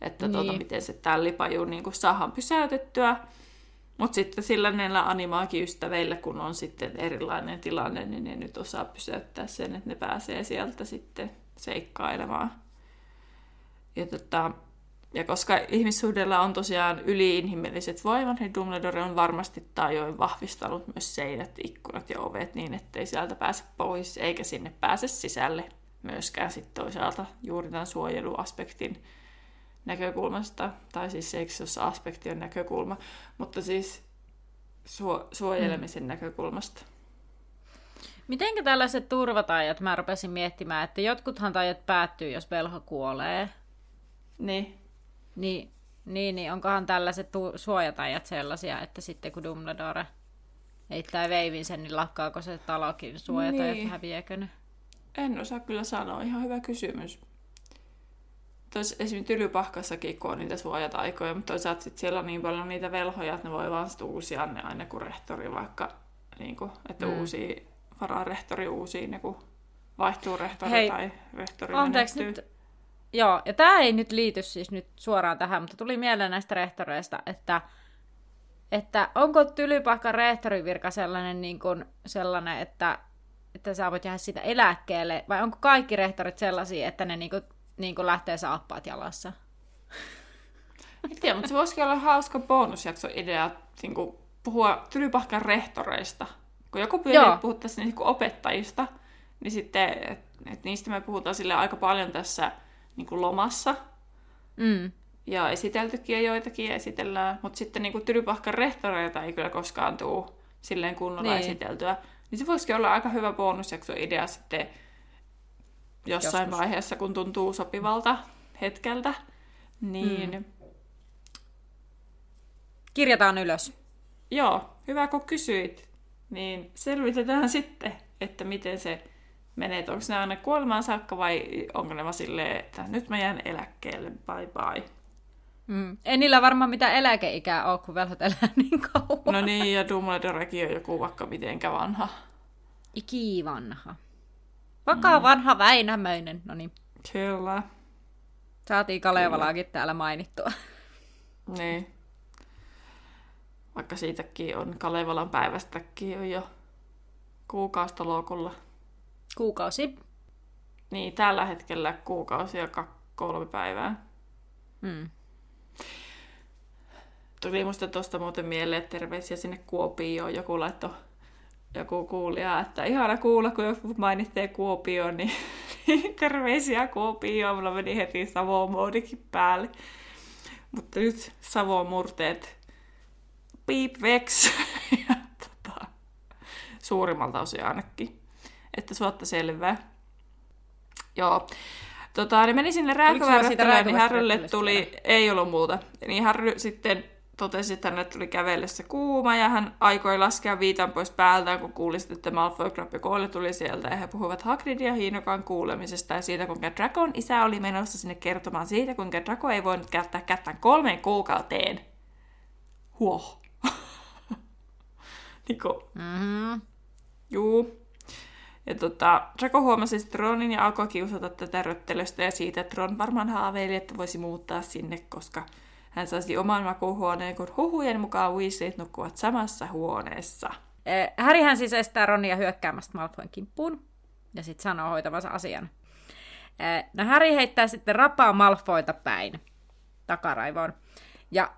että tuota, niin. tuota, miten se tällipaju niin saadaan pysäytettyä. Mutta sitten sillä näillä animaakin-ystäveillä, kun on sitten erilainen tilanne, niin ne nyt osaa pysäyttää sen, että ne pääsee sieltä sitten seikkailemaan. Ja, tota, ja koska ihmissuhdella on tosiaan yliinhimilliset voimat, niin Dumbledore on varmasti tajoin vahvistanut myös seinät, ikkunat ja ovet niin, ettei sieltä pääse pois, eikä sinne pääse sisälle myöskään sitten toisaalta juuri tämän suojeluaspektin näkökulmasta, tai siis se, jos aspekti on näkökulma, mutta siis suo- suojelemisen mm. näkökulmasta. Mitenkä tällaiset turvatajat, mä rupesin miettimään, että jotkuthan tajat päättyy, jos velho kuolee. Niin. Niin, niin, niin onkohan tällaiset tu- suojatajat sellaisia, että sitten kun Dumbledore heittää veivin sen, niin lakkaako se talokin suojatajat, niin. häviääkö ne? En osaa kyllä sanoa, ihan hyvä kysymys tois, esimerkiksi Tylypahkassakin, kun on niitä suojataikoja, mutta toisaalta sit siellä on niin paljon niitä velhoja, että ne voi vaan uusia ne aina kun rehtori vaikka, niin kuin, että mm. uusi vararehtori uusi, niin kuin vaihtuu rehtori Hei, tai rehtori anteeksi nyt, Joo, ja tämä ei nyt liity siis nyt suoraan tähän, mutta tuli mieleen näistä rehtoreista, että, että onko Tylypahkan rehtorivirka sellainen, niin kuin, sellainen että, että sä voit jäädä siitä eläkkeelle, vai onko kaikki rehtorit sellaisia, että ne niin kuin, niin kuin lähtee saappaat jalassa. En tiedä, mutta se voisikin olla hauska bonusjakso idea niin kuin puhua tylypahkan rehtoreista. Kun joku pyytää, että puhuttaisiin niin opettajista, niin sitten, että et niistä me puhutaan sille aika paljon tässä niin kuin lomassa. Mm. Ja esiteltykin ja joitakin esitellään, mutta sitten niin kuin tylypahkan rehtoreita ei kyllä koskaan tule silleen kunnolla niin. esiteltyä. Niin se voisikin olla aika hyvä bonusjakso idea sitten jossain Joskus. vaiheessa, kun tuntuu sopivalta hetkeltä, niin... Mm. Kirjataan ylös. Joo, hyvä kun kysyit. Niin selvitetään sitten, että miten se menee. Onko ne aina kuolemaan saakka vai onko ne vaan silleen, että nyt mä jään eläkkeelle, bye bye. Mm. Ei niillä varmaan mitään eläkeikää ole, kun velhot elää niin kauan. No niin, ja Dumbledorekin on joku vaikka mitenkä vanha. Ikivanha. Vakaa mm. vanha Väinämöinen, no niin. Kyllä. Saatiin Kalevalaakin Kyllä. täällä mainittua. Niin. Vaikka siitäkin on Kalevalan päivästäkin on jo kuukaustolokulla. Kuukausi? Niin, tällä hetkellä kuukausi ja kolme päivää. Mm. Tuli musta tuosta muuten mieleen, että terveisiä sinne Kuopioon. Joku laittoi joku kuulija, että ihana kuulla, kun joku mainitsee Kuopio, niin terveisiä Kuopioon. Mulla meni heti Savo-moodikin päälle. Mutta nyt Savon murteet piip veks. ja, tota, suurimmalta osin ainakin. Että suotta selvää. Joo. Tota, niin meni sinne rääkyvään niin Harrylle tuli, ei ollut muuta. Niin Harry sitten totesi, että hänelle tuli kävellessä kuuma ja hän aikoi laskea viitan pois päältään, kun kuuli että Malfoy, Crabbe ja Cole tuli sieltä ja he puhuivat Hagrid ja Hiinokan kuulemisesta ja siitä, kuinka Dracon isä oli menossa sinne kertomaan siitä, kuinka Draco ei voinut käyttää kättään kolmeen kuukauteen. Huoh. Niko. Mm-hmm. Juu. Ja tota, Draco huomasi sitten Ronin ja alkoi kiusata tätä röttelöstä ja siitä, että Ron varmaan haaveili, että voisi muuttaa sinne, koska hän saisi oman makuuhuoneen, kun huhujen mukaan Weasleyt nukkuvat samassa huoneessa. Härihän siis estää Ronia hyökkäämästä Malfoyn kimppuun ja sitten sanoo hoitavansa asian. No Häri heittää sitten rapaa Malfoita päin takaraivoon. Ja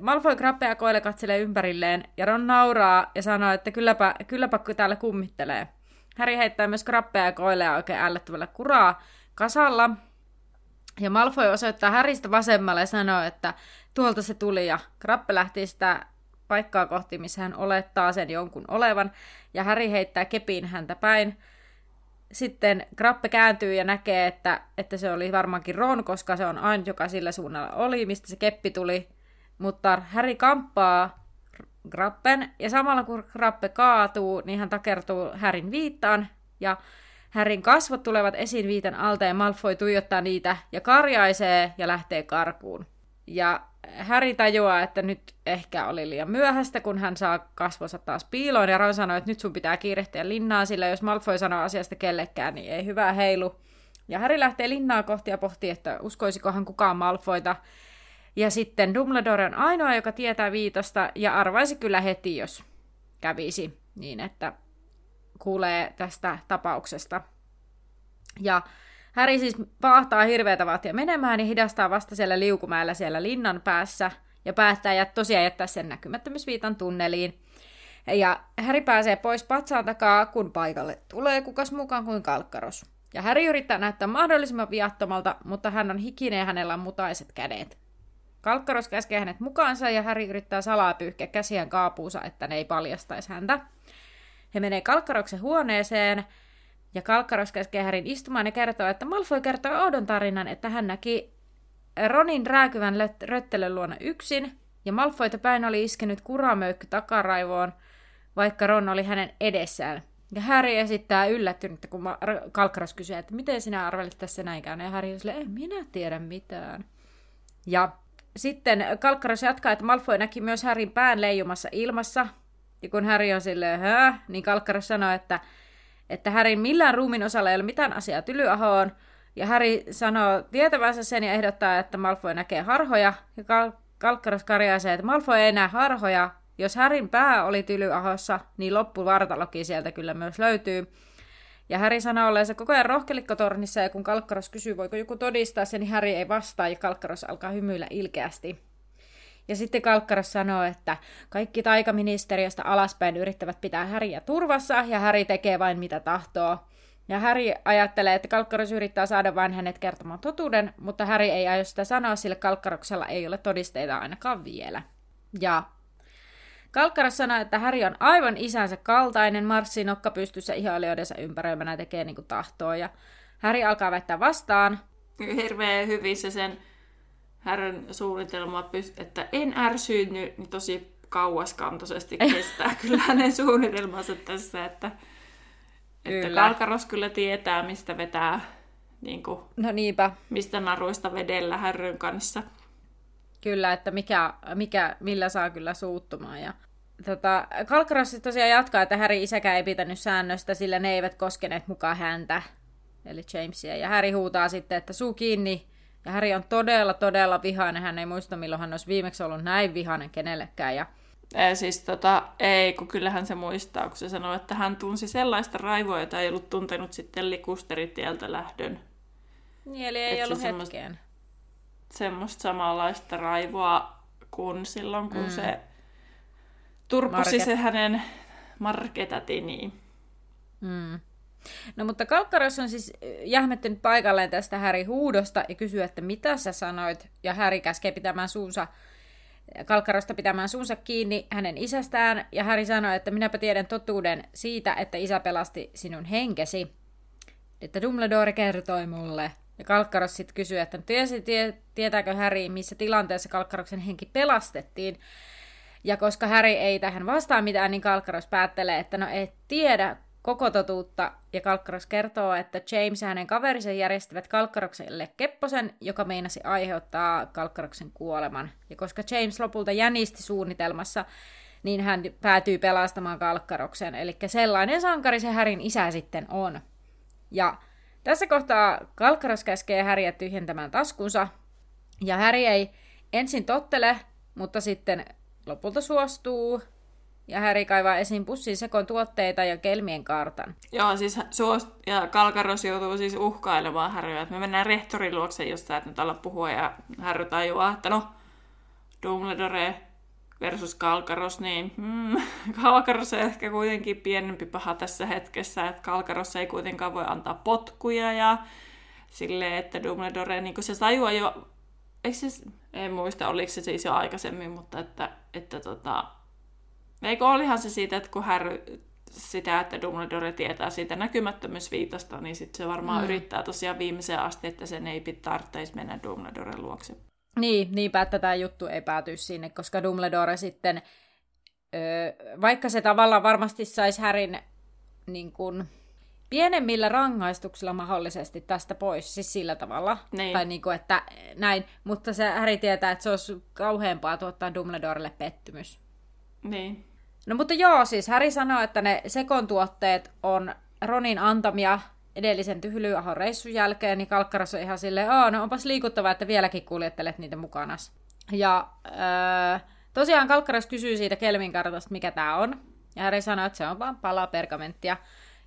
Malfoy krappeja koille katselee ympärilleen ja Ron nauraa ja sanoo, että kylläpä, kylläpä täällä kummittelee. Häri heittää myös krappeja ja koileja oikein ällöttävällä kuraa kasalla, ja Malfoy osoittaa Häristä vasemmalle ja sanoo, että tuolta se tuli ja Krappe lähti sitä paikkaa kohti, missä hän olettaa sen jonkun olevan, ja Häri heittää kepin häntä päin. Sitten Krappe kääntyy ja näkee, että, että se oli varmaankin Ron, koska se on aina, joka sillä suunnalla oli, mistä se keppi tuli. Mutta Häri kamppaa Krappen, ja samalla kun Krappe kaatuu, niin hän takertuu Härin viittaan, ja Härin kasvot tulevat esiin viitan alta ja Malfoy tuijottaa niitä ja karjaisee ja lähtee karkuun. Ja Häri tajuaa, että nyt ehkä oli liian myöhäistä, kun hän saa kasvonsa taas piiloon, ja Ron sanoo, että nyt sun pitää kiirehtiä linnaa, sillä jos Malfoy sanoo asiasta kellekään, niin ei hyvää heilu. Ja Häri lähtee linnaa kohti ja pohtii, että uskoisikohan kukaan Malfoita. Ja sitten Dumbledore on ainoa, joka tietää viitosta, ja arvaisi kyllä heti, jos kävisi niin, että kuulee tästä tapauksesta. Ja Häri siis pahtaa hirveätä vaatia menemään ja hidastaa vasta siellä liukumäellä siellä linnan päässä ja päättää ja tosiaan jättää sen näkymättömyysviitan tunneliin. Ja Häri pääsee pois patsaan takaa, kun paikalle tulee kukas mukaan kuin kalkkaros. Ja Häri yrittää näyttää mahdollisimman viattomalta, mutta hän on hikinen ja hänellä on mutaiset kädet. Kalkkaros käskee hänet mukaansa ja Häri yrittää salaa pyyhkiä käsiään kaapuunsa, että ne ei paljastaisi häntä. He menee Kalkkaroksen huoneeseen, ja Kalkkaros käskee Härin istumaan ja kertoo, että Malfoy kertoo oudon tarinan, että hän näki Ronin rääkyvän röttelön luona yksin, ja Malfoyta päin oli iskenyt kuramöykky takaraivoon, vaikka Ron oli hänen edessään. Ja Harry esittää yllättynyt, kun Kalkkaros kysyy, että miten sinä arvelit tässä näinkään. Ja Harry on silleen, en minä tiedä mitään. Ja sitten Kalkkaros jatkaa, että Malfoy näki myös Härin pään leijumassa ilmassa, ja kun Harry on silleen, hä, niin Kalkkaros sanoo, että, että Härin millään ruumin osalla ei ole mitään asiaa tylyahoon. Ja Harry sanoo tietävänsä sen ja ehdottaa, että Malfoy näkee harhoja. Ja Kal- Kalkkaros karjaisee, että Malfoy ei näe harhoja. Jos Härin pää oli tylyahossa, niin loppuvartalokin sieltä kyllä myös löytyy. Ja Häri sanoo olleensa koko ajan rohkelikkotornissa, ja kun Kalkkaros kysyy, voiko joku todistaa sen, niin Häri ei vastaa, ja Kalkkaros alkaa hymyillä ilkeästi. Ja sitten Kalkkaros sanoo, että kaikki taikaministeriöstä alaspäin yrittävät pitää Häriä turvassa ja Häri tekee vain mitä tahtoo. Ja Häri ajattelee, että Kalkkaros yrittää saada vain hänet kertomaan totuuden, mutta Häri ei aio sitä sanoa, sillä Kalkkaroksella ei ole todisteita ainakaan vielä. Ja Kalkkaros sanoo, että Häri on aivan isänsä kaltainen, marssii nokka pystyssä ihailijoidensa ympäröimänä tekee niin kuin tahtoo. Ja Häri alkaa väittää vastaan. Hirveän hyvin se sen Härön suunnitelma, että en ärsyynny, niin tosi kauaskantoisesti kestää kyllä hänen suunnitelmansa tässä, että, kyllä. että Kalkaros kyllä tietää, mistä vetää, niin kuin, no niinpä. mistä naruista vedellä härryn kanssa. Kyllä, että mikä, mikä, millä saa kyllä suuttumaan. Ja, tota, Kalkaros tosiaan jatkaa, että Häri isäkään ei pitänyt säännöstä, sillä ne eivät koskeneet mukaan häntä, eli Jamesia. Ja Häri huutaa sitten, että suu kiinni, ja Harry on todella, todella vihainen. Hän ei muista, milloin hän olisi viimeksi ollut näin vihainen kenellekään. Ja... Ei, siis tota, ei, kun kyllähän se muistaa, kun se sanoi, että hän tunsi sellaista raivoa, jota ei ollut tuntenut sitten likusteritieltä lähdön. Niin, eli ei Et ollut se hetkeen. Semmoista samanlaista raivoa kuin silloin, kun mm. se turpusi Market. se hänen marketatini. Mm. No mutta Kalkkaros on siis jähmettynyt paikalleen tästä Häri huudosta ja kysyy, että mitä sä sanoit, ja Häri käskee pitämään suunsa Kalkkarosta pitämään suunsa kiinni hänen isästään, ja Häri sanoi, että minäpä tiedän totuuden siitä, että isä pelasti sinun henkesi. Että Dumbledore kertoi mulle. Ja Kalkkaros sitten kysyy, että tiesi, tie, tietääkö Häri, missä tilanteessa Kalkkaroksen henki pelastettiin. Ja koska Häri ei tähän vastaa mitään, niin Kalkkaros päättelee, että no et tiedä koko totuutta. Ja Kalkkaros kertoo, että James ja hänen kaverinsa järjestivät Kalkkarokselle kepposen, joka meinasi aiheuttaa Kalkkaroksen kuoleman. Ja koska James lopulta jänisti suunnitelmassa, niin hän päätyy pelastamaan Kalkkaroksen. Eli sellainen sankari se Härin isä sitten on. Ja tässä kohtaa Kalkkaros käskee Häriä tyhjentämään taskunsa, ja Häri ei ensin tottele, mutta sitten lopulta suostuu, ja Häri kaivaa esiin pussin sekon tuotteita ja kelmien kartan. Joo, siis suost... ja Kalkaros joutuu siis uhkailemaan Häryä, että me mennään rehtorin luokse, jos sä et nyt alla puhua, ja Häry tajuaa, että no, Dumbledore versus Kalkaros, niin mm, Kalkaros on ehkä kuitenkin pienempi paha tässä hetkessä, että Kalkaros ei kuitenkaan voi antaa potkuja ja silleen, että Dumbledore, niin kuin se tajuaa jo, eikö se, en muista, oliko se siis jo aikaisemmin, mutta että, että tota, eikö olihan se siitä, että kun Harry sitä, että Dumbledore tietää siitä näkymättömyysviitasta, niin sitten se varmaan mm. yrittää tosiaan viimeiseen asti, että sen ei tarvitsisi mennä Dumbledoren luokse. Niin, niinpä, että tämä juttu ei pääty sinne, koska Dumbledore sitten, öö, vaikka se tavallaan varmasti saisi Härin niin kuin, pienemmillä rangaistuksilla mahdollisesti tästä pois, siis sillä tavalla, niin. tai niin kuin, että näin, mutta se Häri tietää, että se olisi kauheampaa tuottaa Dumbledorelle pettymys. Niin. No mutta joo, siis Häri sanoo, että ne sekontuotteet on Ronin antamia edellisen tyhlyahon reissun jälkeen, niin Kalkkaras on ihan silleen, Aa, no onpas liikuttavaa, että vieläkin kuljettelet niitä mukana. Ja öö, tosiaan Kalkkaras kysyy siitä Kelmin kartasta, mikä tämä on. Ja Harry sanoo, että se on vaan pala pergamenttia.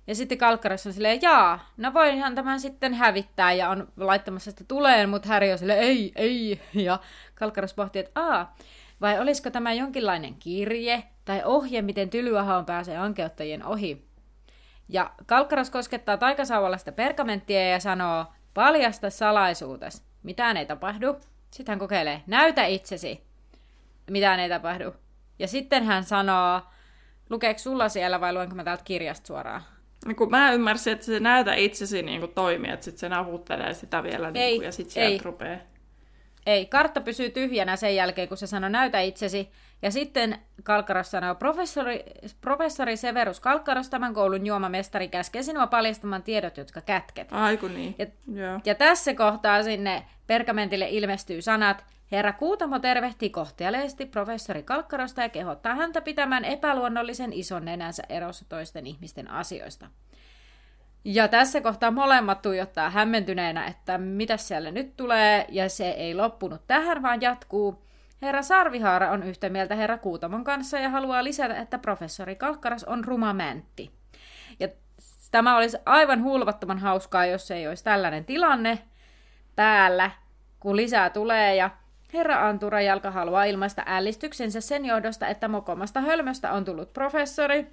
Ja sitten Kalkkaras on silleen, jaa, no voinhan tämän sitten hävittää ja on laittamassa sitä tuleen, mutta Harry on silleen, ei, ei. Ja Kalkkaras pohtii, että aa, vai olisiko tämä jonkinlainen kirje tai ohje, miten tylyahaan pääsee ankeuttajien ohi? Ja Kalkkaros koskettaa taikasauvalla sitä pergamenttia ja sanoo, paljasta salaisuutes. Mitään ei tapahdu. Sitten hän kokeilee, näytä itsesi. Mitään ei tapahdu. Ja sitten hän sanoo, lukeeko sulla siellä vai luenko mä täältä kirjasta suoraan? No kun mä ymmärsin, että se näytä itsesi niin kuin toimii, että sitten se navuttelee sitä vielä niin kuin, ja sitten sieltä rupeaa. Ei, kartta pysyy tyhjänä sen jälkeen, kun se sanoo näytä itsesi. Ja sitten Kalkkaros sanoo, professori, professori Severus Kalkkaros, tämän koulun juomamestari, käskee sinua paljastamaan tiedot, jotka kätket. Aiku niin. Ja, yeah. ja tässä kohtaa sinne pergamentille ilmestyy sanat, Herra Kuutamo tervehtii kohteliaasti professori Kalkkarosta ja kehottaa häntä pitämään epäluonnollisen ison nenänsä erossa toisten ihmisten asioista. Ja tässä kohtaa molemmat tuijottaa hämmentyneenä, että mitä siellä nyt tulee, ja se ei loppunut tähän, vaan jatkuu. Herra Sarvihaara on yhtä mieltä herra Kuutamon kanssa ja haluaa lisätä, että professori Kalkkaras on ruma mäntti. Ja tämä olisi aivan hulvattoman hauskaa, jos ei olisi tällainen tilanne päällä, kun lisää tulee ja Herra Antura Jalka haluaa ilmaista ällistyksensä sen johdosta, että mokomasta hölmöstä on tullut professori,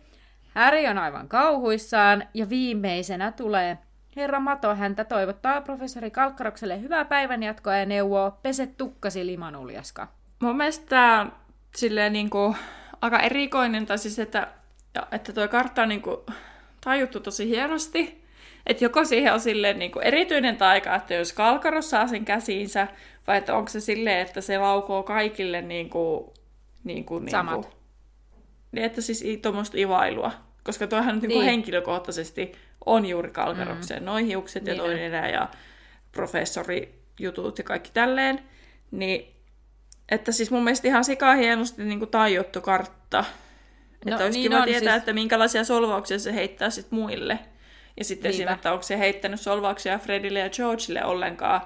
Häri on aivan kauhuissaan ja viimeisenä tulee Herra Mato häntä toivottaa professori Kalkkarokselle hyvää päivänjatkoa ja neuvoo pese tukkasi limanuljaska. Mun mielestä tämä silleen niin kuin, aika erikoinen, tai siis että, että tuo kartta on niin kuin, tajuttu tosi hienosti. Että joko siihen on silleen niin kuin erityinen taika, että jos Kalkaros saa sen käsiinsä, vai että onko se silleen, että se laukoo kaikille niin kuin, niin kuin, niin Samat. Kuin, niin, että siis tuommoista ivailua. Koska tuohan niin. Niin henkilökohtaisesti on juuri kalkarokseen. Mm. Noin hiukset ja niin toinen ja professorijutut ja kaikki tälleen. Niin, että siis mun mielestä ihan sikaa hienosti niin kuin tajuttu kartta. No, että olisi niin kiva on, tietää, siis... että minkälaisia solvauksia se heittää sit muille. Ja sitten siinä, että onko se heittänyt solvauksia Fredille ja Georgeille ollenkaan,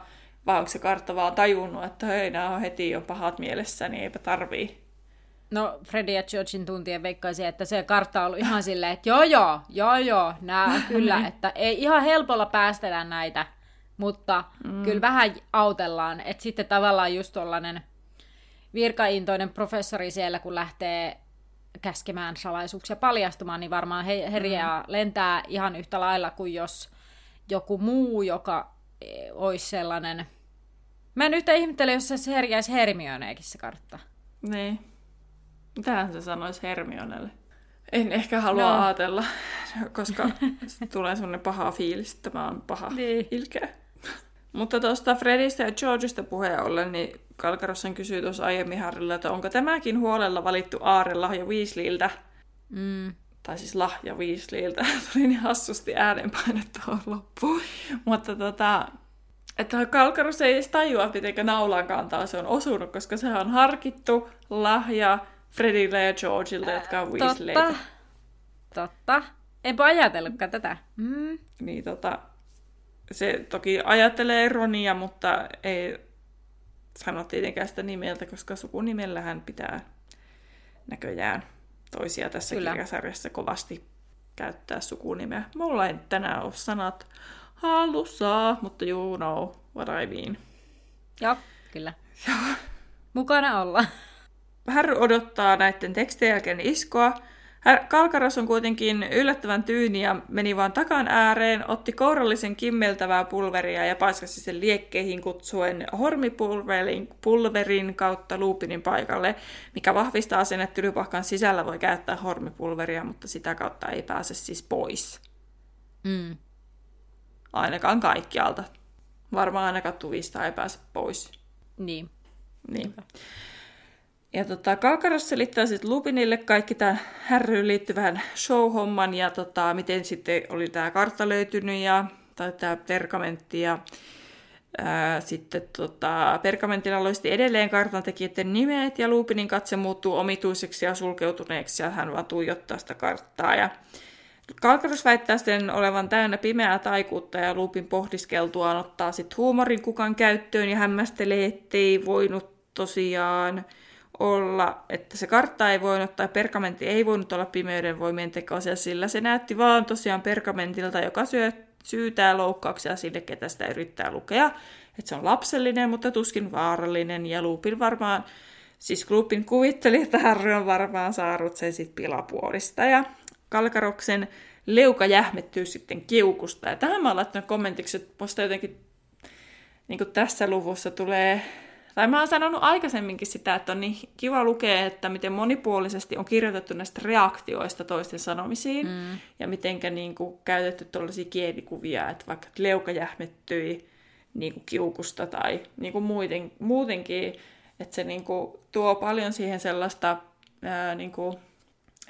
vai onko se kartta vaan tajunnut, että hei, nämä on heti jo pahat mielessä, niin eipä tarvii. No Freddy ja Georgin tuntien veikkaisi, että se kartta on ollut ihan silleen, että joo joo, joo joo, nää kyllä, niin. että ei ihan helpolla päästellä näitä, mutta mm. kyllä vähän autellaan, että sitten tavallaan just tollanen virkaintoinen professori siellä, kun lähtee käskemään salaisuuksia paljastumaan, niin varmaan he, herjää mm. lentää ihan yhtä lailla kuin jos joku muu, joka e, olisi sellainen... Mä en yhtä ihmettele, jos se herjäisi Hermioneekin se kartta. Niin. Mitähän se sanoisi Hermionelle? En ehkä halua no. ajatella, koska tulee semmoinen paha fiilis, että mä oon paha niin. ilkeä. Mutta tuosta Fredistä ja Georgeista puheen ollen, niin Kalkarossan kysyi tuossa aiemmin Harrilla, että onko tämäkin huolella valittu aarelahja Weasleyltä? Mm. Tai siis lahja Weasleyltä. Tuli niin hassusti äänenpainetta loppuun. Mutta tota, että Kalkaros ei edes tajua, miten naulan kantaa se on osunut, koska se on harkittu lahja Fredille ja Georgeille, jotka on Weasleytä. Totta. Totta. Enpä ajatellutkaan tätä. Mm. Niin tota, se toki ajattelee Ronia, mutta ei sano tietenkään sitä nimeltä, koska sukunimellähän pitää näköjään toisia tässä Kyllä. kirjasarjassa kovasti käyttää sukunimeä. Mulla ei tänään ole sanat halussa, mutta you know what I mean. Joo, kyllä. Joo. Mukana olla. Harry odottaa näiden tekstien jälkeen iskoa, Kalkaros on kuitenkin yllättävän tyyni ja meni vaan takan ääreen, otti kourallisen kimmeltävää pulveria ja paiskasi sen liekkeihin kutsuen hormipulverin pulverin kautta Lupinin paikalle, mikä vahvistaa sen, että tylypahkan sisällä voi käyttää hormipulveria, mutta sitä kautta ei pääse siis pois. Mm. Ainakaan kaikkialta. Varmaan ainakaan tuvista ei pääse pois. Niin. Niin. Ja tota, Kalkaros selittää sitten Lupinille kaikki tämä härryyn liittyvän show-homman ja tota, miten sitten oli tämä kartta löytynyt ja tai tämä pergamentti ja ää, sitten tota, pergamentilla loisti edelleen kartantekijöiden nimet ja Lupinin katse muuttuu omituiseksi ja sulkeutuneeksi ja hän vaan tuijottaa sitä karttaa. Ja Kalkaros väittää sen olevan täynnä pimeää taikuutta ja Lupin pohdiskeltuaan ottaa sitten huumorin kukan käyttöön ja hämmästelee, ettei voinut tosiaan olla, että se kartta ei voinut tai pergamentti ei voinut olla pimeyden voimien tekoisia, sillä se näytti vaan tosiaan pergamentilta, joka syö, syytää loukkauksia sille, ketä sitä yrittää lukea. Että se on lapsellinen, mutta tuskin vaarallinen ja Lupin varmaan, siis Lupin kuvitteli, että Harry on varmaan saanut sen sitten pilapuolista ja Kalkaroksen leuka jähmettyy sitten kiukusta. Ja tähän mä oon laittanut kommentiksi, että musta jotenkin niin tässä luvussa tulee tai mä oon sanonut aikaisemminkin sitä, että on niin kiva lukea, että miten monipuolisesti on kirjoitettu näistä reaktioista toisten sanomisiin, mm. ja mitenkä niin kuin, käytetty tuollaisia kielikuvia, että vaikka leuka jähmettyi niin kuin kiukusta tai niin kuin muuten, muutenkin, että se niin kuin, tuo paljon siihen sellaista, ää, niin kuin,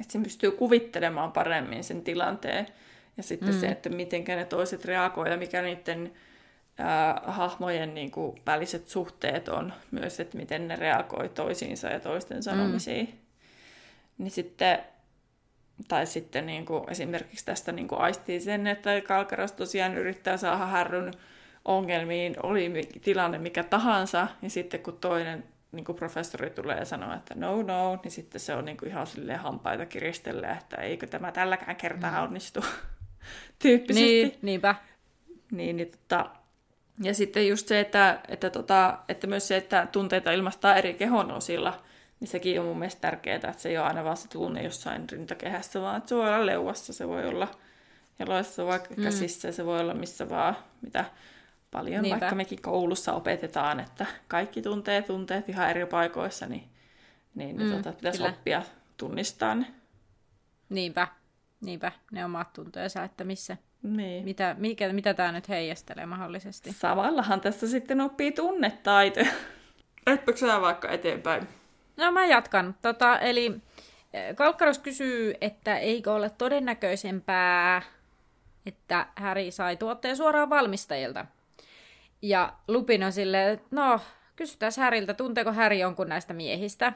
että se pystyy kuvittelemaan paremmin sen tilanteen, ja sitten mm. se, että miten ne toiset reagoivat ja mikä niiden ää, hahmojen niin kuin, väliset suhteet on myös, että miten ne reagoi toisiinsa ja toisten sanomisiin. Mm. Niin sitten, tai sitten niin kuin, esimerkiksi tästä niin kuin aistii sen, että Kalkaras tosiaan yrittää saada härryn ongelmiin, oli tilanne mikä tahansa, niin sitten kun toinen niin kuin professori tulee ja sanoo, että no no, niin sitten se on niin kuin ihan silleen hampaita kiristellä, että eikö tämä tälläkään kertaa mm. onnistu tyyppisesti. Niin, niinpä. Niin, niin tota, ja sitten just se, että, että, tota, että myös se, että tunteita ilmastaa eri kehon osilla, niin sekin on mun mielestä tärkeää, että se ei ole aina vaan se tunne jossain rintakehässä, vaan että se voi olla leuassa, se voi olla jaloissa, vaikka mm. käsissä, se voi olla missä vaan, mitä paljon Niinpä. vaikka mekin koulussa opetetaan, että kaikki tuntee tunteet ihan eri paikoissa, niin, niin mm, tota, pitäisi kyllä. oppia tunnistaa ne. Niinpä, niinpä, ne omat tunteensa, että missä, niin. Mitä, mikä, mitä tämä nyt heijastelee mahdollisesti? Samallahan tässä sitten oppii tunnetaitoja. Etpä sä vaikka eteenpäin? No mä jatkan. Tota, eli eh, Kalkkaros kysyy, että eikö ole todennäköisempää, että Häri sai tuotteen suoraan valmistajilta. Ja Lupin on silleen, että no, kysytään Häriltä, tunteeko Häri jonkun näistä miehistä?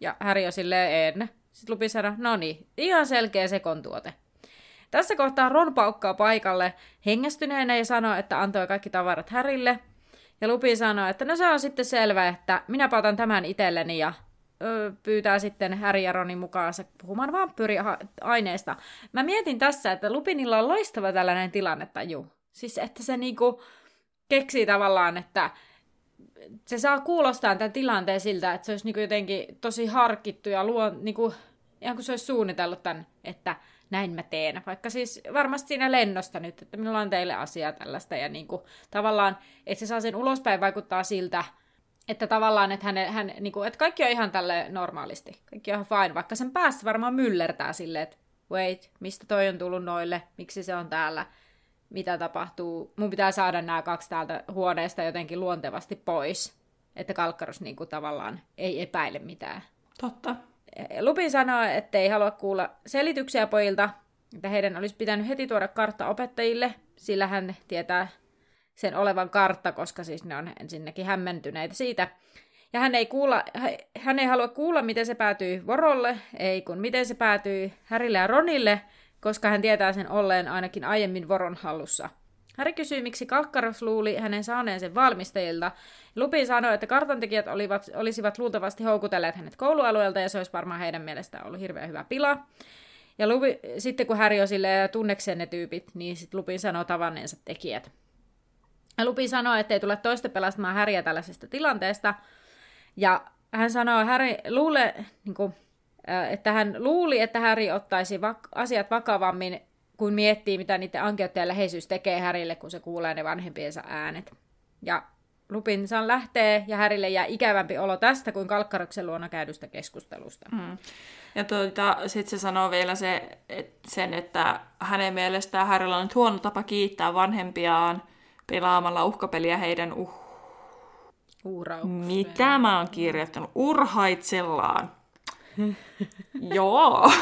Ja Häri on silleen, en. Sitten Lupin sanoo, no niin, ihan selkeä sekontuote. Tässä kohtaa Ron paukkaa paikalle hengästyneenä ja sanoo, että antoi kaikki tavarat Härille. Ja Lupi sanoo, että no se on sitten selvä, että minä pautan tämän itselleni ja ö, pyytää sitten Harry ja Ronin mukaansa puhumaan vampyyriaineesta. Mä mietin tässä, että Lupinilla on loistava tällainen tilannetaju. Siis että se niinku keksii tavallaan, että se saa kuulostaa tämän tilanteen siltä, että se olisi niinku jotenkin tosi harkittu ja luo, niinku, ihan kuin se olisi suunnitellut tämän, että näin mä teen. Vaikka siis varmasti siinä lennosta nyt, että minulla on teille asiaa tällaista. Ja niin kuin, tavallaan, että se saa sen ulospäin vaikuttaa siltä, että tavallaan, että, hän, hän, niin kuin, että kaikki on ihan tälle normaalisti. Kaikki on ihan fine, vaikka sen päässä varmaan myllertää silleen, että wait, mistä toi on tullut noille, miksi se on täällä, mitä tapahtuu. Mun pitää saada nämä kaksi täältä huoneesta jotenkin luontevasti pois, että Kalkkarus niin kuin, tavallaan ei epäile mitään. Totta. Lupin sanoo, että ei halua kuulla selityksiä pojilta, että heidän olisi pitänyt heti tuoda kartta opettajille, sillä hän tietää sen olevan kartta, koska siis ne on ensinnäkin hämmentyneitä siitä. Ja hän ei, kuulla, hän ei halua kuulla, miten se päätyy Vorolle, ei kun miten se päätyy Härille ja Ronille, koska hän tietää sen olleen ainakin aiemmin Voron hallussa. Harry kysyy, miksi Kakkaros luuli hänen saaneen sen valmistajilta. Lupin sanoi, että kartantekijät olivat, olisivat luultavasti houkutelleet hänet koulualueelta ja se olisi varmaan heidän mielestään ollut hirveän hyvä pila. Ja Lupi, sitten kun Harry on tunnekseen ne tyypit, niin sitten Lupin sanoo tavanneensa tekijät. Ja Lupin sanoo, että ei tule toista pelastamaan Häriä tällaisesta tilanteesta. Ja hän että Harry luulee, niin kuin, että hän luuli, että Harry ottaisi vak- asiat vakavammin, kun miettii, mitä niiden ankeuttajien läheisyys tekee Härille, kun se kuulee ne vanhempiensa äänet. Ja Lupin san lähtee ja Härille jää ikävämpi olo tästä kuin Kalkkaroksen luona käydystä keskustelusta. Mm. Ja tuota, sitten se sanoo vielä se, et, sen, että hänen mielestään Härillä on nyt huono tapa kiittää vanhempiaan pelaamalla uhkapeliä heidän uh... Mitä mä oon kirjoittanut? Urhaitsellaan. Joo.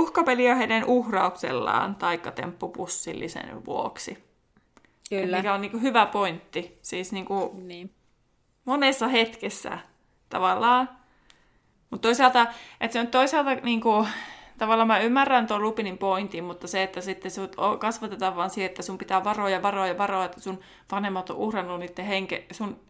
Uhkapeliä heidän uhrauksellaan taikatemppupussillisen vuoksi. Kyllä. Mikä on niin hyvä pointti. Siis niin kuin niin. monessa hetkessä tavallaan. Mutta toisaalta, että se on toisaalta niin kuin, tavallaan mä ymmärrän tuon Lupinin pointin, mutta se, että sitten sut kasvatetaan vaan siihen, että sun pitää varoja, varoja, varoja, että sun vanhemmat on uhrannut niiden henke, sun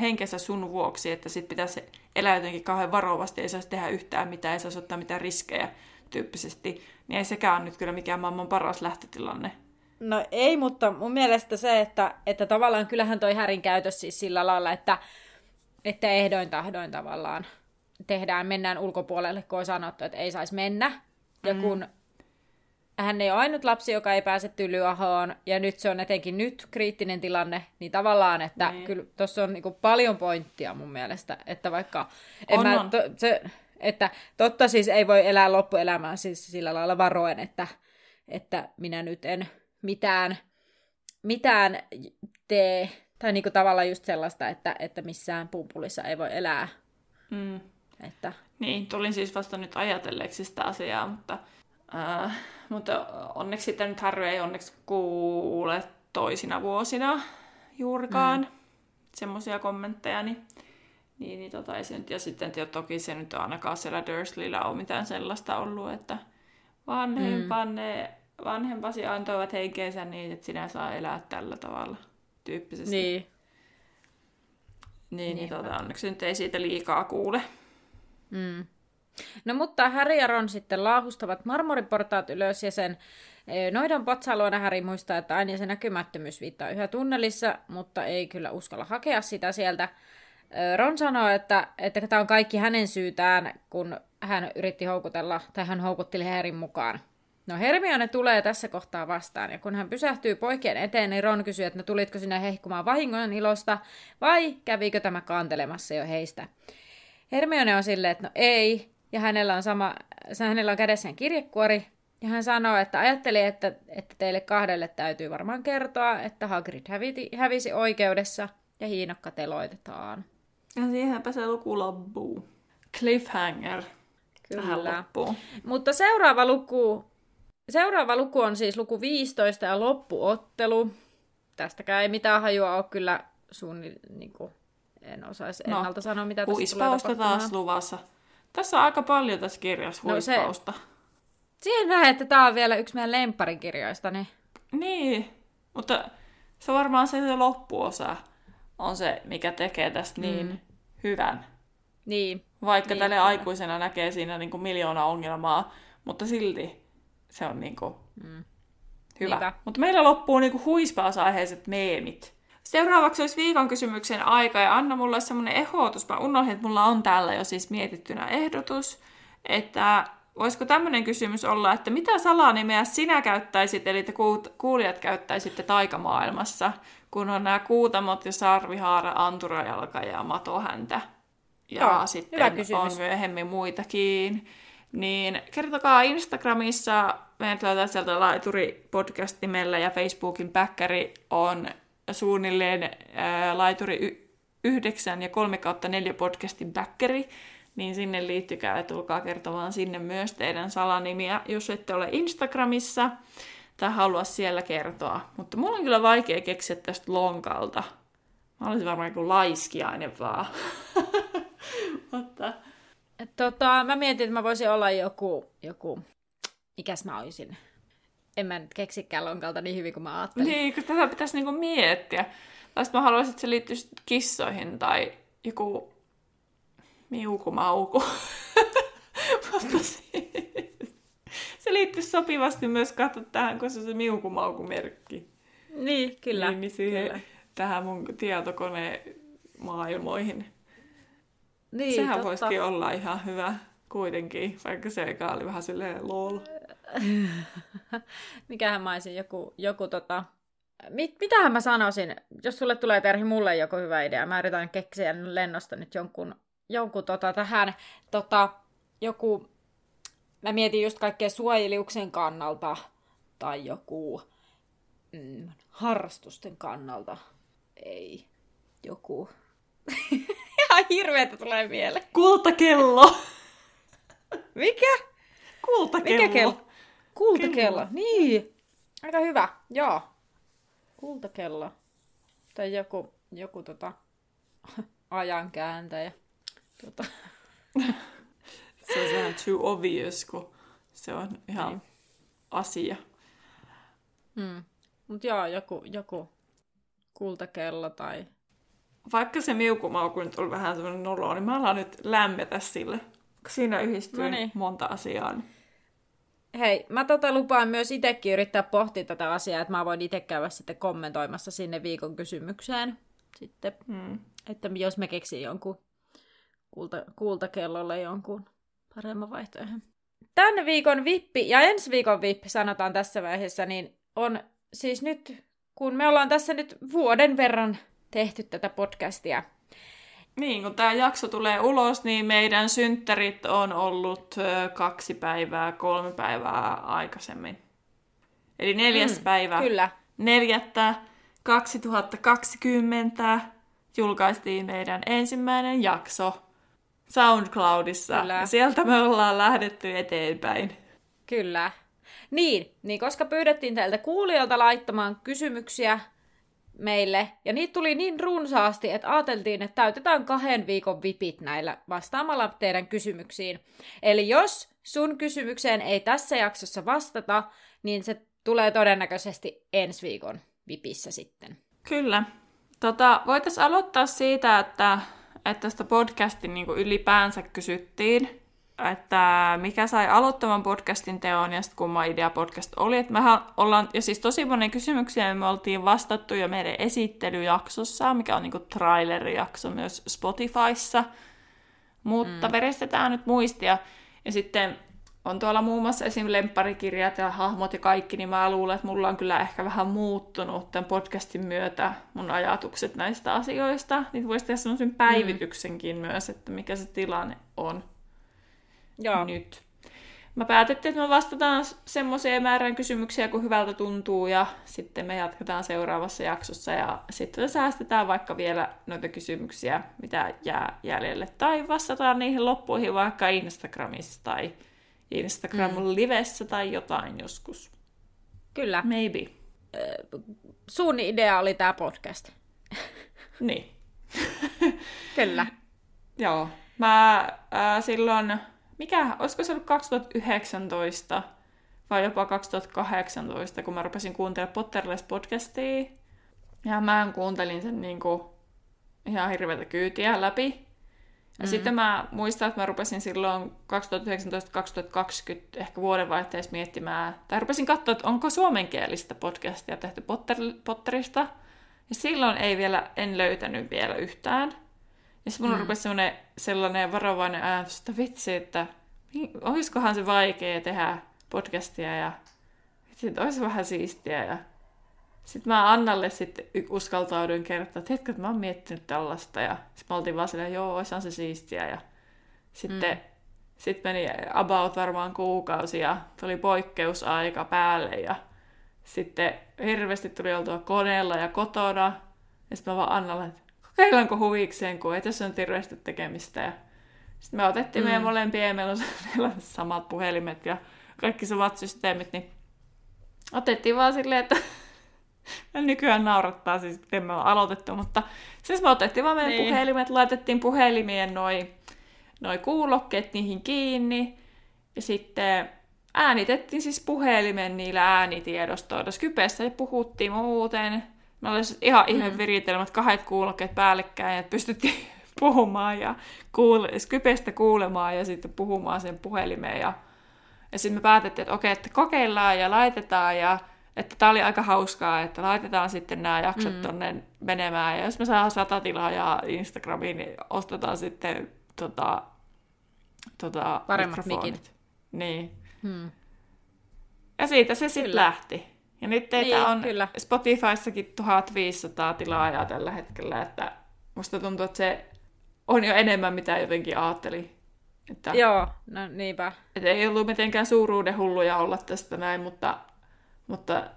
henkensä sun vuoksi, että sit pitäisi elää jotenkin kauhean varovasti, ei saisi tehdä yhtään mitään, ei saisi ottaa mitään riskejä tyyppisesti, niin ei sekään ole nyt kyllä mikään maailman paras lähtötilanne. No ei, mutta mun mielestä se, että, että tavallaan kyllähän toi härin käytös siis sillä lailla, että, että ehdoin tahdoin tavallaan tehdään, mennään ulkopuolelle, kun on sanottu, että ei saisi mennä. Ja mm. kun hän ei ole ainut lapsi, joka ei pääse tylyahoon, ja nyt se on etenkin nyt kriittinen tilanne, niin tavallaan, että niin. kyllä tuossa on niinku paljon pointtia mun mielestä, että vaikka... En on, mä, to, se, että totta siis ei voi elää loppuelämää siis sillä lailla varoen, että, että minä nyt en mitään, mitään tee, tai niinku tavallaan just sellaista, että, että missään pumpulissa ei voi elää. Mm. Että... Niin, tulin siis vasta nyt ajatelleeksi sitä asiaa, mutta, äh, mutta onneksi sitten nyt Harry ei onneksi kuule toisina vuosina juurikaan mm. semmoisia kommentteja, niin, niin, niin tota, ei se nyt, ja sitten toki se nyt ainakaan siellä Dursleyllä ole mitään sellaista ollut, että vanhempanne mm vanhempasi antoivat henkeensä niin, että sinä saa elää tällä tavalla tyyppisesti. Niin. Niin, niin tota, onneksi nyt ei siitä liikaa kuule. Mm. No mutta Harry ja Ron sitten laahustavat marmoriportaat ylös ja sen e, noidan potsaluona Harry muistaa, että aina se näkymättömyys viittaa yhä tunnelissa, mutta ei kyllä uskalla hakea sitä sieltä. Ron sanoo, että, että tämä on kaikki hänen syytään, kun hän yritti houkutella, tai hän houkutteli Harryn mukaan. No Hermione tulee tässä kohtaa vastaan, ja kun hän pysähtyy poikien eteen, niin Ron kysyy, että no tulitko sinä hehkumaan vahingon ilosta, vai kävikö tämä kantelemassa jo heistä. Hermione on silleen, että no ei, ja hänellä on, sama, hänellä on kädessään kirjekuori, ja hän sanoo, että ajatteli, että, että teille kahdelle täytyy varmaan kertoa, että Hagrid hävisi oikeudessa, ja hiinokka teloitetaan. Ja siihenpä se luku loppuu. Cliffhanger. Kyllä. Mutta seuraava luku Seuraava luku on siis luku 15 ja loppuottelu. Tästäkään ei mitään hajua ole kyllä suunnilleen, niin kuin, en osaisi no, ennalta sanoa, mitä tässä tulee taas luvassa. Tässä on aika paljon tässä kirjassa huispausta. No se, siihen näen, että tämä on vielä yksi meidän lempparikirjoista. Niin, niin mutta se varmaan se, se loppuosa on se, mikä tekee tästä niin mm. hyvän. Niin. Vaikka niin, tälle aikuisena näkee siinä niin kuin miljoona ongelmaa, mutta silti se on niinku mm. hyvä. Mutta meillä loppuu niinku huispausaiheiset meemit. Seuraavaksi olisi viikon kysymyksen aika ja anna mulle semmoinen ehdotus. Mä unohdin, että mulla on täällä jo siis mietittynä ehdotus, että voisiko tämmöinen kysymys olla, että mitä salanimeä sinä käyttäisit, eli te kuulijat käyttäisitte taikamaailmassa, kun on nämä kuutamot ja sarvihaara, anturajalka ja matohäntä. Ja Joo, sitten on myöhemmin muitakin. Niin kertokaa Instagramissa, meidän löytää sieltä Laituri podcast nimellä ja Facebookin päkkäri on suunnilleen ää, Laituri 9 ja 3 kautta 4 podcastin päkkäri, niin sinne liittykää ja tulkaa kertomaan sinne myös teidän salanimiä, jos ette ole Instagramissa tai halua siellä kertoa. Mutta mulla on kyllä vaikea keksiä tästä lonkalta. Mä olisin varmaan joku laiskiainen vaan. Mutta... Tota, mä mietin, että mä voisin olla joku, joku... Mikäs mä olisin? En mä nyt keksikään lonkalta niin hyvin kuin mä ajattelin. Niin, kun tätä pitäisi niinku miettiä. Tai mä haluaisin, että se liittyisi kissoihin tai joku miukumauku. Mutta se liittyy sopivasti myös katsoa tähän, kun se on se miukumaukumerkki. Niin, kyllä. Niin, niin siihen, kyllä. tähän mun tietokone maailmoihin. Niin, Sehän totta. voisikin olla ihan hyvä kuitenkin, vaikka se eka oli vähän silleen lol. Mikähän mä olisin joku, joku tota... Mit, mitähän mä sanoisin, jos sulle tulee Terhi mulle joku hyvä idea, mä yritän keksiä lennosta nyt jonkun, jonkun tota, tähän, tota, joku, mä mietin just kaikkea suojeliuksen kannalta, tai joku mm, harrastusten kannalta, ei, joku, ihan hirveetä tulee mieleen. Kultakello! Mikä? Kultakello. Mikä kello? Kultakello, kello. niin. Aika hyvä, joo. Kultakello. Tai joku, joku tota, ajankääntäjä. Tota. se on vähän too obvious, kun se on ihan niin. asia. Hmm. Mutta joo, joku, joku kultakello tai... Vaikka se miukumauku nyt on vähän semmoinen nolo, niin mä alan nyt lämmetä sille. Siinä yhdistyy no niin. monta asiaa. Niin Hei, mä tota lupaan myös itsekin yrittää pohtia tätä asiaa, että mä voin itse käydä sitten kommentoimassa sinne viikon kysymykseen. Sitten, hmm. että jos me keksin jonkun kulta, kultakellolle jonkun paremman vaihtoehdon. Tämän viikon vippi ja ensi viikon vippi sanotaan tässä vaiheessa, niin on siis nyt, kun me ollaan tässä nyt vuoden verran tehty tätä podcastia, niin, kun tämä jakso tulee ulos, niin meidän synttärit on ollut kaksi päivää, kolme päivää aikaisemmin. Eli neljäs mm, päivä. Kyllä. Neljättä 2020 julkaistiin meidän ensimmäinen jakso SoundCloudissa. Kyllä. Ja sieltä me ollaan lähdetty eteenpäin. Kyllä. Niin, niin koska pyydettiin teiltä kuulijoilta laittamaan kysymyksiä meille, ja niitä tuli niin runsaasti, että ajateltiin, että täytetään kahden viikon vipit näillä vastaamalla teidän kysymyksiin. Eli jos sun kysymykseen ei tässä jaksossa vastata, niin se tulee todennäköisesti ensi viikon vipissä sitten. Kyllä. Tota, Voitaisiin aloittaa siitä, että, että tästä podcastin niin ylipäänsä kysyttiin että mikä sai aloittavan podcastin teon ja sitten kumma idea podcast oli. Että mehän ollaan, ja siis tosi monen kysymyksiä me oltiin vastattu jo meidän esittelyjaksossa, mikä on niinku trailerijakso myös Spotifyssa. Mutta mm. verestetään nyt muistia. Ja sitten on tuolla muun muassa esim. lempparikirjat ja hahmot ja kaikki, niin mä luulen, että mulla on kyllä ehkä vähän muuttunut tämän podcastin myötä mun ajatukset näistä asioista. Niin voisi tehdä sellaisen päivityksenkin mm. myös, että mikä se tilanne on. Joo. nyt. Mä päätettiin, että me vastataan semmoiseen määrään kysymyksiä, kun hyvältä tuntuu, ja sitten me jatketaan seuraavassa jaksossa, ja sitten säästetään vaikka vielä noita kysymyksiä, mitä jää jäljelle, tai vastataan niihin loppuihin vaikka Instagramissa tai Instagram mm. tai jotain joskus. Kyllä. Maybe. Sun idea oli tämä podcast. niin. Kyllä. Joo. Mä äh, silloin mikä, olisiko se ollut 2019 vai jopa 2018, kun mä rupesin kuuntelemaan Potterless-podcastia. Ja mä kuuntelin sen niin kuin ihan hirveätä kyytiä läpi. Ja mm. sitten mä muistan, että mä rupesin silloin 2019-2020 ehkä vuodenvaihteessa miettimään, tai rupesin katsoa, että onko suomenkielistä podcastia tehty Potter, Potterista. Ja silloin ei vielä, en löytänyt vielä yhtään. Ja sitten mulla mm. rupesi sellainen, sellainen varovainen ajatus, että vitsi, että olisikohan se vaikea tehdä podcastia ja vitsi, että olisi vähän siistiä. Ja sitten mä Annalle sitten uskaltauduin kertoa, että hetken, että mä oon miettinyt tällaista. Ja sitten mä oltiin vaan silleen, joo, olisihan se siistiä. Ja sitten mm. sit meni about varmaan kuukausi ja tuli poikkeusaika päälle. Ja sitten hirveästi tuli oltua koneella ja kotona. Ja sitten mä vaan Annalle, että kokeillaanko huvikseen, kun ei tässä ole hirveästi tekemistä. Ja sitten me otettiin mm. meidän molempia, ja meillä on, meillä on samat puhelimet ja kaikki samat systeemit, niin otettiin vaan silleen, että nykyään naurattaa siis, että emme ole aloitettu, mutta siis me otettiin vaan meidän niin. puhelimet, laitettiin puhelimien noi, noi kuulokkeet niihin kiinni, ja sitten äänitettiin siis puhelimen niillä äänitiedostoilla. Skypeessä ja puhuttiin muuten. Me oli ihan mm. ihme viritelmät, kahdet kuulokkeet päällekkäin, että pystyttiin puhumaan ja kuule, Skypestä kuulemaan ja sitten puhumaan sen puhelimeen. Ja, ja sitten me päätettiin, että okei, että kokeillaan ja laitetaan ja että tämä oli aika hauskaa, että laitetaan sitten nämä jaksot mm. tonne menemään. Ja jos me saadaan sata tilaa ja Instagramiin, niin ostetaan sitten tota, tota, paremmat mikit. Niin. Hmm. Ja siitä se sitten lähti. Ja nyt teitä niin, on kyllä. Spotifyssakin 1500 tilaajaa tällä hetkellä, että musta tuntuu, että se on jo enemmän, mitä jotenkin ajattelin. Että, Joo, no niinpä. Että ei ollut mitenkään suuruuden hulluja olla tästä näin, mutta, mutta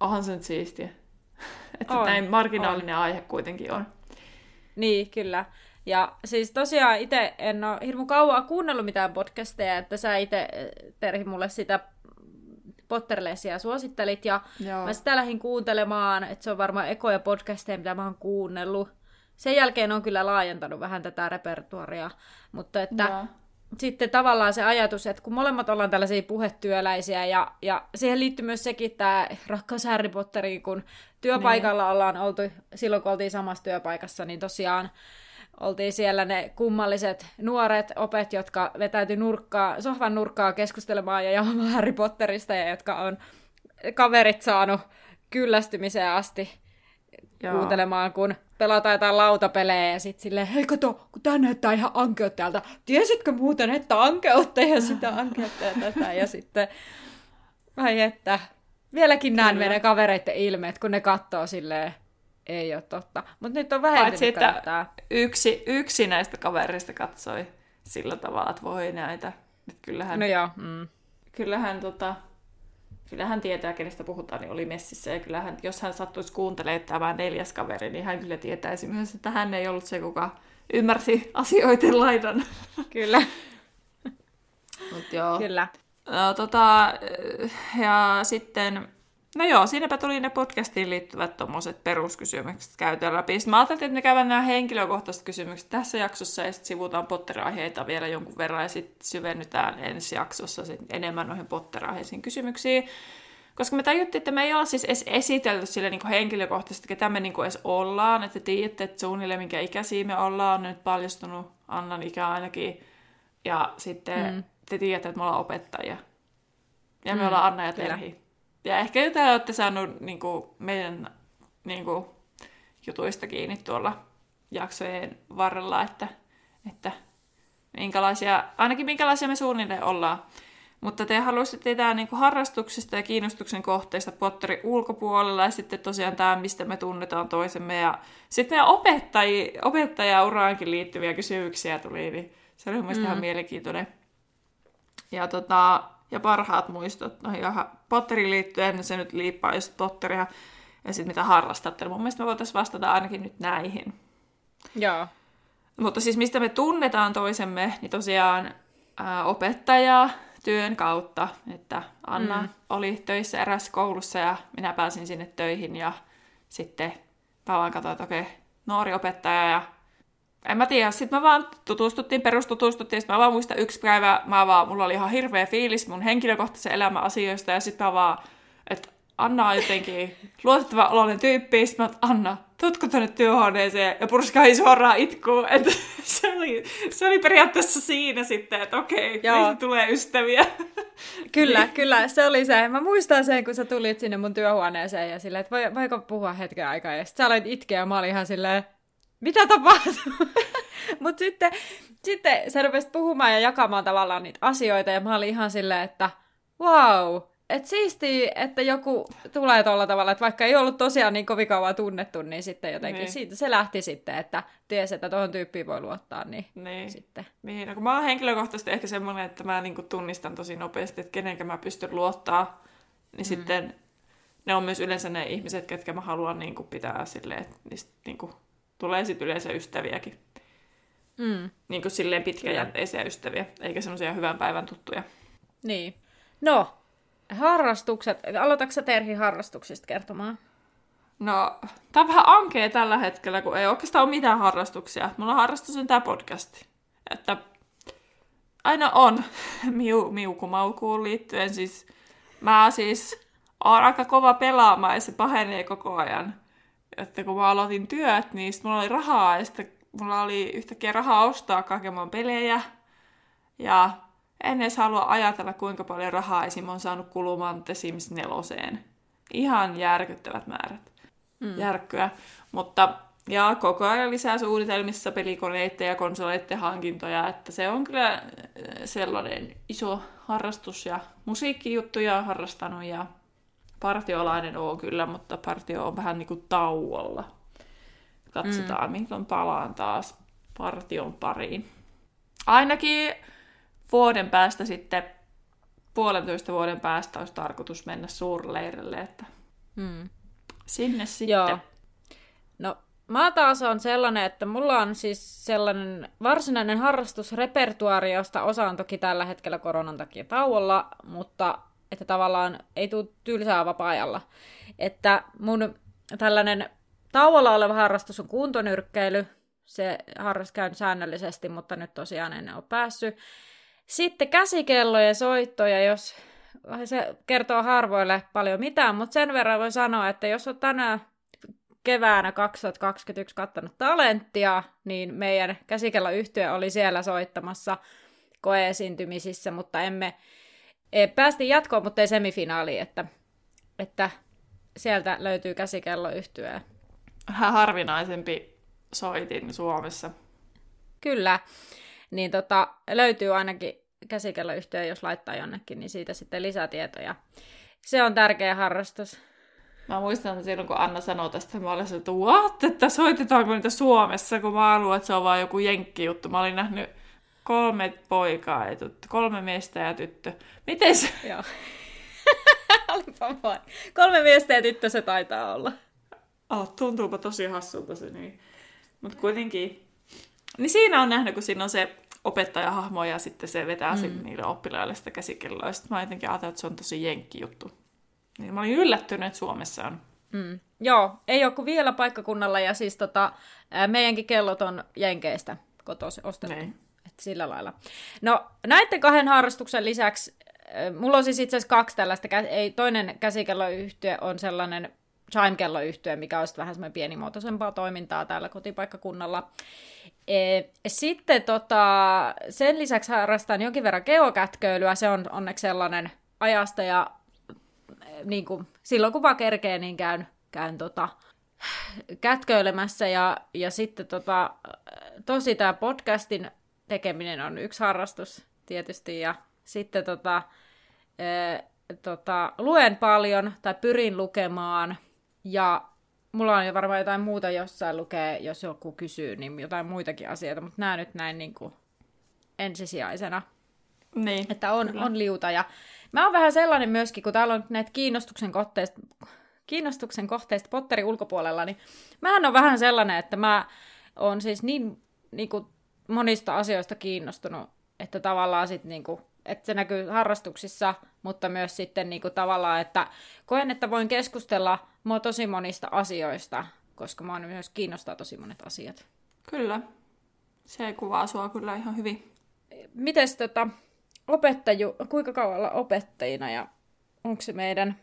onhan se nyt siistiä. että on, näin marginaalinen on. aihe kuitenkin on. Niin, kyllä. Ja siis tosiaan itse en ole hirmu kauan kuunnellut mitään podcasteja, että sä itse, Terhi, mulle sitä Potterlesia suosittelit, ja Joo. mä sitä lähdin kuuntelemaan, että se on varmaan ekoja podcasteja, mitä mä oon kuunnellut. Sen jälkeen on kyllä laajentanut vähän tätä repertuaria, mutta että Joo. Sitten tavallaan se ajatus, että kun molemmat ollaan tällaisia puhetyöläisiä, ja, ja siihen liittyy myös sekin tämä rakkaus Harry Potteriin, kun työpaikalla niin. ollaan oltu, silloin kun oltiin samassa työpaikassa, niin tosiaan oltiin siellä ne kummalliset nuoret opet, jotka vetäytyi nurkkaa, sohvan nurkkaa keskustelemaan ja jaamaan Harry Potterista ja jotka on kaverit saanut kyllästymiseen asti Joo. kuuntelemaan, kun pelataan jotain lautapelejä ja sitten silleen, hei kato, kun tää näyttää ihan ankeuttajalta. Tiesitkö muuten, että ankeutta ja sitä ankeutta ja tätä ja sitten, vai että, vieläkin näen meidän kavereiden ilmeet, kun ne katsoo silleen, ei ole totta. Mutta nyt on vähentynyt Paitsi, että yksi, yksi näistä kavereista katsoi sillä tavalla, että voi näitä. Et kyllähän, no joo. Mm. Kyllähän, tota, kyllähän tietää, kenestä puhutaan, niin oli messissä. Ja kyllähän, jos hän sattuisi kuuntelemaan tämä neljäs kaveri, niin hän kyllä tietäisi myös, että hän ei ollut se, kuka ymmärsi asioiden laidan. Kyllä. Mut joo. Kyllä. No, tota, ja sitten No joo, siinäpä tuli ne podcastiin liittyvät tuommoiset peruskysymykset käytyä läpi. Sitten mä ajattelin, että me käydään nämä henkilökohtaiset kysymykset tässä jaksossa ja sitten sivutaan potteraiheita vielä jonkun verran ja sitten syvennytään ensi jaksossa sit enemmän noihin potteraiheisiin kysymyksiin. Koska me tajuttiin, että me ei olla siis edes esitelty sille niin henkilökohtaisesti, ketä me niin edes ollaan. Että tiedätte, että suunnilleen minkä ikäisiä me ollaan, on nyt paljastunut Annan ikä ainakin. Ja sitten mm. te tiedätte, että me ollaan opettajia. Ja me mm, ollaan Anna ja Terhi. Ja ehkä te olette saanut niin kuin, meidän niin kuin, jutuista kiinni tuolla jaksojen varrella, että, että minkälaisia, ainakin minkälaisia me suunnilleen ollaan. Mutta te haluaisitte tietää niin harrastuksista ja kiinnostuksen kohteista Potterin ulkopuolella ja sitten tosiaan tämä, mistä me tunnetaan toisemme. Ja sitten meidän opettaji, opettajauraankin liittyviä kysymyksiä tuli, niin se oli mielestäni mm. ihan mielenkiintoinen. Ja tota, ja parhaat muistot. No ja Potteriin liittyen se nyt liippaa just Potteria ja sitten mitä harrastatte. Mun mielestä me voitaisiin vastata ainakin nyt näihin. Joo. Mutta siis mistä me tunnetaan toisemme, niin tosiaan ää, opettaja työn kautta, että Anna mm. oli töissä eräs koulussa ja minä pääsin sinne töihin ja sitten mä vaan katsoin, että okei, okay, nuori opettaja ja en mä tiedä, sitten mä vaan tutustuttiin, perustutustuttiin, sitten mä vaan muistan yksi päivä, mä vaan, mulla oli ihan hirveä fiilis mun henkilökohtaisen elämän asioista, ja sitten mä vaan, että Anna on jotenkin luotettava oloinen tyyppi, sitten mä että Anna, tutko tänne työhuoneeseen ja purskahin suoraan itkuun. Että se, oli, se oli periaatteessa siinä sitten, että okei, meistä tulee ystäviä. Kyllä, niin. kyllä, se oli se. Mä muistan sen, kun sä tulit sinne mun työhuoneeseen ja silleen, että voiko puhua hetken aikaa. Ja sitten sä aloit itkeä ja mä olin ihan silleen, mitä tapahtuu? Mutta sitten, sitten sä rupesit puhumaan ja jakamaan tavallaan niitä asioita ja mä olin ihan silleen, että wow, et siisti, että joku tulee tuolla tavalla, että vaikka ei ollut tosiaan niin kovin kauan tunnettu, niin sitten jotenkin niin. siitä se lähti sitten, että tiesi, että tuohon tyyppiin voi luottaa, niin, niin. sitten. Niin, no, kun mä oon henkilökohtaisesti ehkä semmoinen, että mä niin tunnistan tosi nopeasti, että kenenkä mä pystyn luottaa, niin mm. sitten ne on myös yleensä ne ihmiset, ketkä mä haluan niin kuin pitää silleen, että niistä niin kuin, tulee sitten yleensä ystäviäkin. Mm. Niin kuin silleen pitkäjänteisiä ystäviä, eikä semmoisia hyvän päivän tuttuja. Niin. No, harrastukset. Aloitatko sä Terhi harrastuksista kertomaan? No, tää on vähän ankea tällä hetkellä, kun ei oikeastaan ole mitään harrastuksia. Mulla harrastus on tää podcasti. Että aina on miu, miukumaukuun liittyen. Siis, mä siis oon aika kova pelaamaan ja se pahenee koko ajan. Että kun mä aloitin työt, niin mulla oli rahaa ja sitten mulla oli yhtäkkiä rahaa ostaa kaiken pelejä. Ja en edes halua ajatella, kuinka paljon rahaa esim. on saanut kulumaan The Sims 4. Ihan järkyttävät määrät. Mm. Järkkyä. Mutta ja koko ajan lisää suunnitelmissa pelikoneiden ja konsoleiden hankintoja, että se on kyllä äh, sellainen iso harrastus ja musiikkijuttuja on harrastanut ja partiolainen on kyllä, mutta partio on vähän niin kuin tauolla. Katsotaan, mm. milloin palaan taas partion pariin. Ainakin vuoden päästä sitten, puolentoista vuoden päästä olisi tarkoitus mennä suurleirille, että hmm. sinne sitten. Joo. No, mä taas on sellainen, että mulla on siis sellainen varsinainen harrastusrepertuaari, josta osa on toki tällä hetkellä koronan takia tauolla, mutta että tavallaan ei tule tylsää vapaa-ajalla. Että mun tällainen tauolla oleva harrastus on kuntonyrkkeily. Se harras käyn säännöllisesti, mutta nyt tosiaan en ole päässyt. Sitten käsikellojen soittoja, jos se kertoo harvoille paljon mitään, mutta sen verran voi sanoa, että jos on tänä keväänä 2021 kattanut talenttia, niin meidän käsikelloyhtiö oli siellä soittamassa koeesiintymisissä, mutta emme päästiin jatkoon, mutta ei semifinaaliin, että, että sieltä löytyy käsikelloyhtyö. Vähän harvinaisempi soitin Suomessa. Kyllä niin tota, löytyy ainakin käsikelloyhtiö, jos laittaa jonnekin, niin siitä sitten lisätietoja. Se on tärkeä harrastus. Mä muistan että silloin, kun Anna sanoi tästä, mä olin että what, että soitetaanko niitä Suomessa, kun mä haluan, että se on vaan joku jenkki-juttu. Mä olin nähnyt kolme poikaa ja tyttö, kolme miestä ja tyttö. Miten se? Joo. Olipa vain. Kolme miestä ja tyttö se taitaa olla. Oh, tuntuupa tosi hassulta se niin. Mutta kuitenkin, niin siinä on nähnyt, kun siinä on se opettajahahmo ja sitten se vetää mm. niille oppilaille sitä käsikelloa. Ja sitten mä jotenkin ajattelin, että se on tosi jenkki juttu. Niin mä olin yllättynyt, että Suomessa on. Mm. Joo, ei ole kuin vielä paikkakunnalla ja siis tota, meidänkin kellot on jenkeistä kotoisin ostettu. Niin. Et sillä lailla. No näiden kahden harrastuksen lisäksi, mulla on siis itse asiassa kaksi tällaista, ei, toinen käsikelloyhtiö on sellainen chime-kelloyhtiö, mikä on vähän semmoinen pienimuotoisempaa toimintaa täällä kotipaikkakunnalla. E, sitten tota, sen lisäksi harrastan jonkin verran geokätköilyä, se on onneksi sellainen ajasta ja e, niin kuin, silloin kun vaan kerkee, niin käyn, käyn tota, kätköilemässä ja, ja sitten tota, tosi tämä podcastin tekeminen on yksi harrastus tietysti ja sitten tota, e, tota, luen paljon tai pyrin lukemaan ja mulla on jo varmaan jotain muuta jossain lukee, jos joku kysyy, niin jotain muitakin asioita, mutta nämä nyt näin niin kuin ensisijaisena. Niin, että on, on liuta. Ja mä oon vähän sellainen myöskin, kun täällä on näitä kiinnostuksen kohteista, kiinnostuksen kohteista Potterin ulkopuolella, niin mähän on vähän sellainen, että mä oon siis niin, niin kuin monista asioista kiinnostunut, että tavallaan sit niin kuin että se näkyy harrastuksissa, mutta myös sitten niin kuin tavallaan, että koen, että voin keskustella mua tosi monista asioista, koska mä myös kiinnostaa tosi monet asiat. Kyllä. Se kuvaa sua kyllä ihan hyvin. Mites tota, opettajju, kuinka kauan olla opettajina ja onko se meidän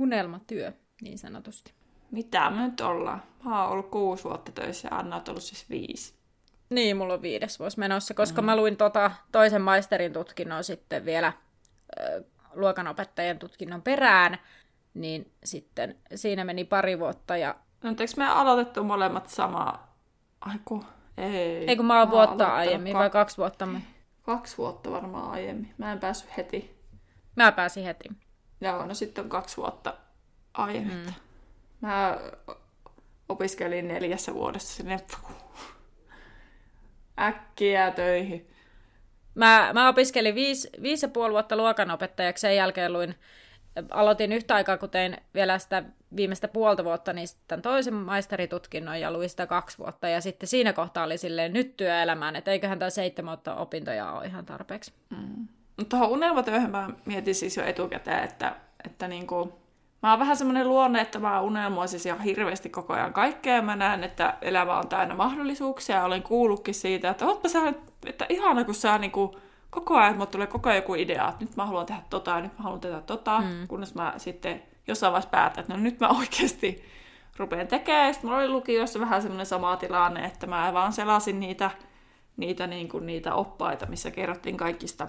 unelmatyö niin sanotusti? mitä me nyt ollaan? Mä oon ollut kuusi vuotta töissä ja Anna on ollut siis viisi. Niin, mulla on viides vuosi menossa, koska mm. mä luin tota toisen maisterin tutkinnon sitten vielä ö, luokanopettajien tutkinnon perään, niin sitten siinä meni pari vuotta ja... No, eikö me aloitettu molemmat samaa? Aiku, ei. Ei kun mä oon vuotta aiemmin, kak... vai kaksi vuotta? Mä... Kaksi vuotta varmaan aiemmin. Mä en päässyt heti. Mä pääsin heti. Joo, no sitten on kaksi vuotta aiemmin. Mm. Mä opiskelin neljässä vuodessa sinne äkkiä töihin. Mä, mä opiskelin viisi, viisi ja puoli vuotta luokanopettajaksi, sen jälkeen luin, aloitin yhtä aikaa, kun tein vielä sitä viimeistä puolta vuotta, niin sitten toisen maisteritutkinnon ja luin sitä kaksi vuotta. Ja sitten siinä kohtaa oli silleen nyt työelämään, että eiköhän tämä seitsemän vuotta opintoja ole ihan tarpeeksi. Mm. Tuohon unelmatyöhön mä mietin siis jo etukäteen, että, että niinku, mä oon vähän semmoinen luonne, että mä unelmoisin ihan hirveästi koko ajan kaikkea. Mä näen, että elämä on täynnä mahdollisuuksia. Olen kuullutkin siitä, että ootpa sä, että ihana, kun sä niinku, koko ajan, että tulee koko ajan joku idea, että nyt mä haluan tehdä tota ja nyt mä haluan tehdä tota, mm. kunnes mä sitten jossain vaiheessa päätän, että no nyt mä oikeasti rupean tekemään. Sitten mulla oli lukiossa vähän semmoinen sama tilanne, että mä vaan selasin niitä, niitä, niin kuin, niitä oppaita, missä kerrottiin kaikista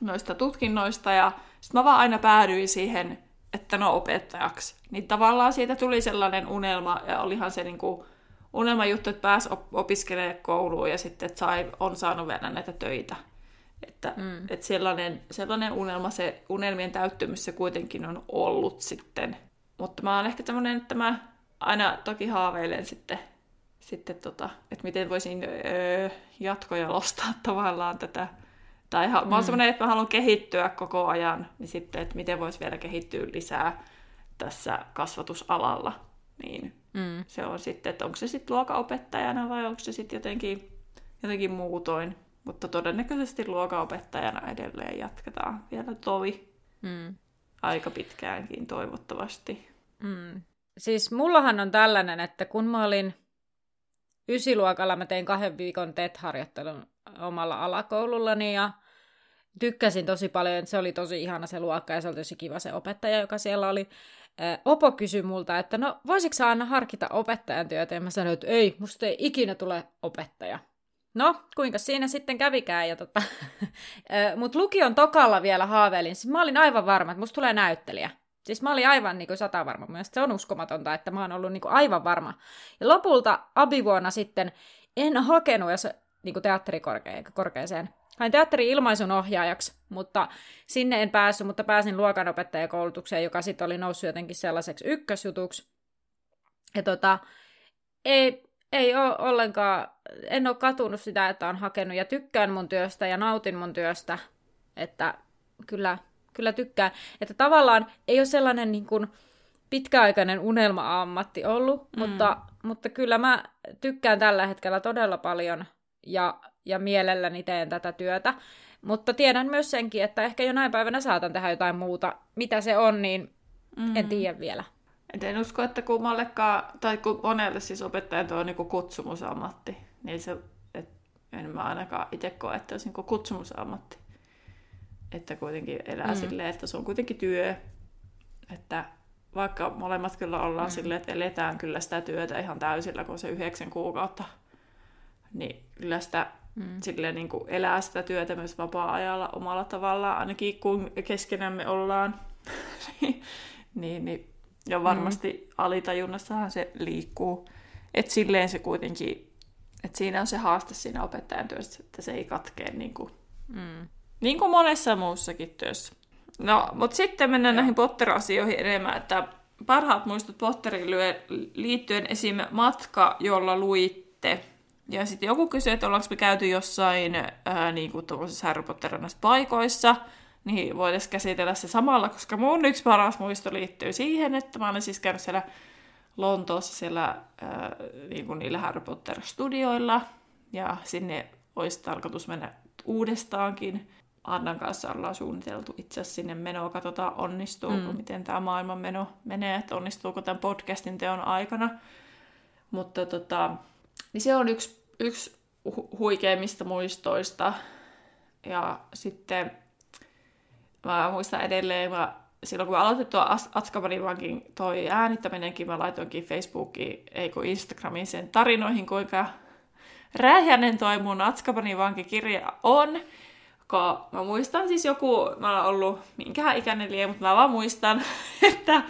noista tutkinnoista. Ja sitten mä vaan aina päädyin siihen, että no opettajaksi. Niin tavallaan siitä tuli sellainen unelma, ja olihan se niin kuin unelma juttu, että pääsi opiskelemaan kouluun ja sitten että sai, on saanut vielä näitä töitä. Että, mm. että sellainen, sellainen unelma, se unelmien täyttymys se kuitenkin on ollut sitten. Mutta mä oon ehkä tämmöinen, että mä aina toki haaveilen sitten, sitten tota, että miten voisin öö, jatkojalostaa tavallaan tätä. Tai ha- mm. mä oon mm. semmoinen, että mä haluan kehittyä koko ajan, niin sitten, että miten voisi vielä kehittyä lisää tässä kasvatusalalla. Niin mm. se on sitten, että onko se sitten luokaopettajana vai onko se sitten jotenkin, jotenkin muutoin. Mutta todennäköisesti luokaopettajana edelleen jatketaan vielä tovi. Mm. Aika pitkäänkin toivottavasti. Mm. Siis mullahan on tällainen, että kun mä olin ysiluokalla, mä tein kahden viikon TET-harjoittelun omalla alakoulullani ja tykkäsin tosi paljon, se oli tosi ihana se luokka ja se oli tosi kiva se opettaja, joka siellä oli. Opo kysyi multa, että no voisitko sä Anna harkita opettajan työtä? Ja mä sanoin, että ei, musta ei ikinä tule opettaja. No, kuinka siinä sitten kävikään. Ja tota, Mutta lukion tokalla vielä haaveilin. Siis mä olin aivan varma, että musta tulee näyttelijä. Siis mä olin aivan niin kuin, sata varma. Mielestäni se on uskomatonta, että mä oon ollut niin kuin, aivan varma. Ja lopulta abivuonna sitten en hakenut jos, niin kuin teatterikorkeeseen. Hain teatteri-ilmaisun ohjaajaksi, mutta sinne en päässyt, mutta pääsin luokanopettajakoulutukseen, joka sitten oli noussut jotenkin sellaiseksi ykkösjutuksi. Ja tota, ei, ei ole ollenkaan, en ole katunut sitä, että on hakenut ja tykkään mun työstä ja nautin mun työstä, että kyllä, kyllä tykkään. Että tavallaan ei ole sellainen niin kuin pitkäaikainen unelma-ammatti ollut, mm. mutta, mutta kyllä mä tykkään tällä hetkellä todella paljon ja, ja mielelläni teen tätä työtä. Mutta tiedän myös senkin, että ehkä jonain päivänä saatan tehdä jotain muuta. Mitä se on, niin mm. en tiedä vielä. Et en usko, että kummallekaan, tai kun monelle siis opettajan tuo on niin kutsumusammatti, niin se, et, en mä ainakaan itse koe, että olisi niin kutsumusammatti. Että kuitenkin elää mm. silleen, että se on kuitenkin työ. Että vaikka molemmat kyllä ollaan mm. silleen, että eletään kyllä sitä työtä ihan täysillä, kun se yhdeksän kuukautta, niin kyllä sitä mm. silleen niin kuin elää sitä työtä myös vapaa-ajalla omalla tavallaan, ainakin kun keskenämme ollaan. niin, niin ja varmasti mm. alitajunnassahan se liikkuu. Että silleen se kuitenkin, että siinä on se haaste siinä opettajan työssä, että se ei katkee niin kuin, mm. niin kuin monessa muussakin työssä. No, mutta sitten mennään Joo. näihin Potter-asioihin enemmän, että parhaat muistot Potteriin liittyen esim. matka, jolla luitte. Ja sitten joku kysyi, että ollaanko me käyty jossain ää, niin kuin Harry Potter paikoissa – niin voitaisiin käsitellä se samalla, koska mun yksi paras muisto liittyy siihen, että mä olen siis käynyt siellä Lontoossa siellä äh, niin kuin niillä Harry Potter-studioilla, ja sinne olisi tarkoitus mennä uudestaankin. Annan kanssa ollaan suunniteltu itse asiassa sinne menoa, katsotaan onnistuuko, mm. miten tämä maailman meno menee, että onnistuuko tämän podcastin teon aikana. Mutta tota, niin se on yksi, yksi hu- huikeimmista muistoista. Ja sitten mä muistan edelleen, mä silloin kun aloitin tuo Atskabanin vankin toi äänittäminenkin, mä laitoinkin Facebookiin, ei kun Instagramiin sen tarinoihin, kuinka räjänen toi mun Atskabanin vankikirja on. Kun mä muistan siis joku, mä oon ollut minkähän ikäinen liian, mutta mä vaan muistan, että mä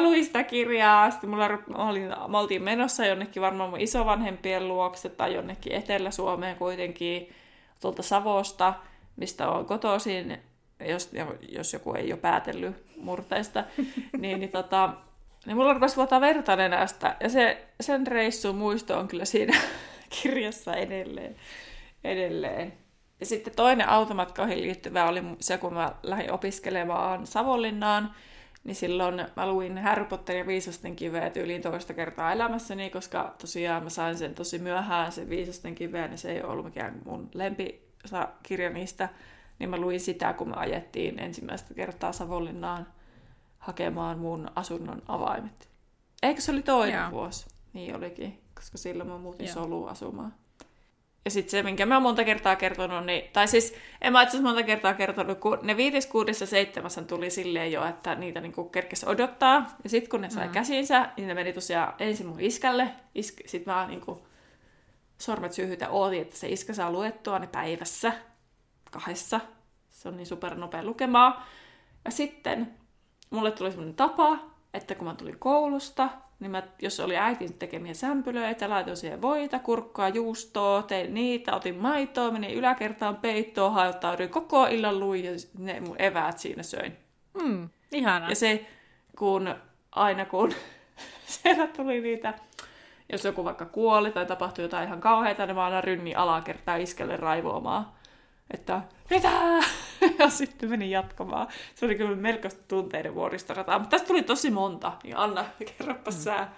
luin sitä kirjaa, sitten mulla olin, mä oltiin menossa jonnekin varmaan mun isovanhempien luokse tai jonnekin Etelä-Suomeen kuitenkin tuolta Savosta, mistä on kotoisin, jos, jos joku ei ole päätellyt murteista, niin, niin, tota, niin mulla rupesi vuotaa verta nenästä, ja se, sen reissun muisto on kyllä siinä kirjassa edelleen. edelleen. Ja sitten toinen automatkoihin liittyvä oli se, kun mä lähdin opiskelemaan Savonlinnaan, niin silloin mä luin Harry Potter ja Viisasten kiveä yli toista kertaa elämässäni, koska tosiaan mä sain sen tosi myöhään, sen Viisasten kiveä, niin se ei ollut mikään mun lempikirja niistä. Niin mä luin sitä, kun me ajettiin ensimmäistä kertaa Savonlinnaan hakemaan mun asunnon avaimet. Eikö se oli toinen Joo. vuosi? Niin olikin, koska silloin mä muutin soluun asumaan. Ja sitten se, minkä mä oon monta kertaa kertonut, niin, tai siis en mä itse monta kertaa kertonut, kun ne viides, kuudes ja seitsemässä tuli silleen jo, että niitä niinku kerkesi odottaa. Ja sitten kun ne sai mm. käsinsä, niin ne meni tosiaan ensin mun iskälle. Isk, sitten mä niinku sormet syyhytä ootin, että se iskä saa luettua ne päivässä, kahdessa. Se on niin supernopea lukemaa. Ja sitten mulle tuli semmoinen tapa, että kun mä tulin koulusta, niin mä, jos oli äitin tekemiä sämpylöitä, laitoin siihen voita, kurkkaa, juustoa, tein niitä, otin maitoa, menin yläkertaan peittoon, hajottauduin koko illan luin ja ne mun eväät siinä söin. Mm, ihana. Ja se, kun aina kun siellä tuli niitä, jos joku vaikka kuoli tai tapahtui jotain ihan kauheita, niin mä aina rynni alakertaa iskelle raivoamaan. Että mitä? ja sitten menin jatkamaan. Se oli kyllä melkoista tunteiden vuoristorataa, mutta tästä tuli tosi monta, niin Anna, kerropa mm. sää.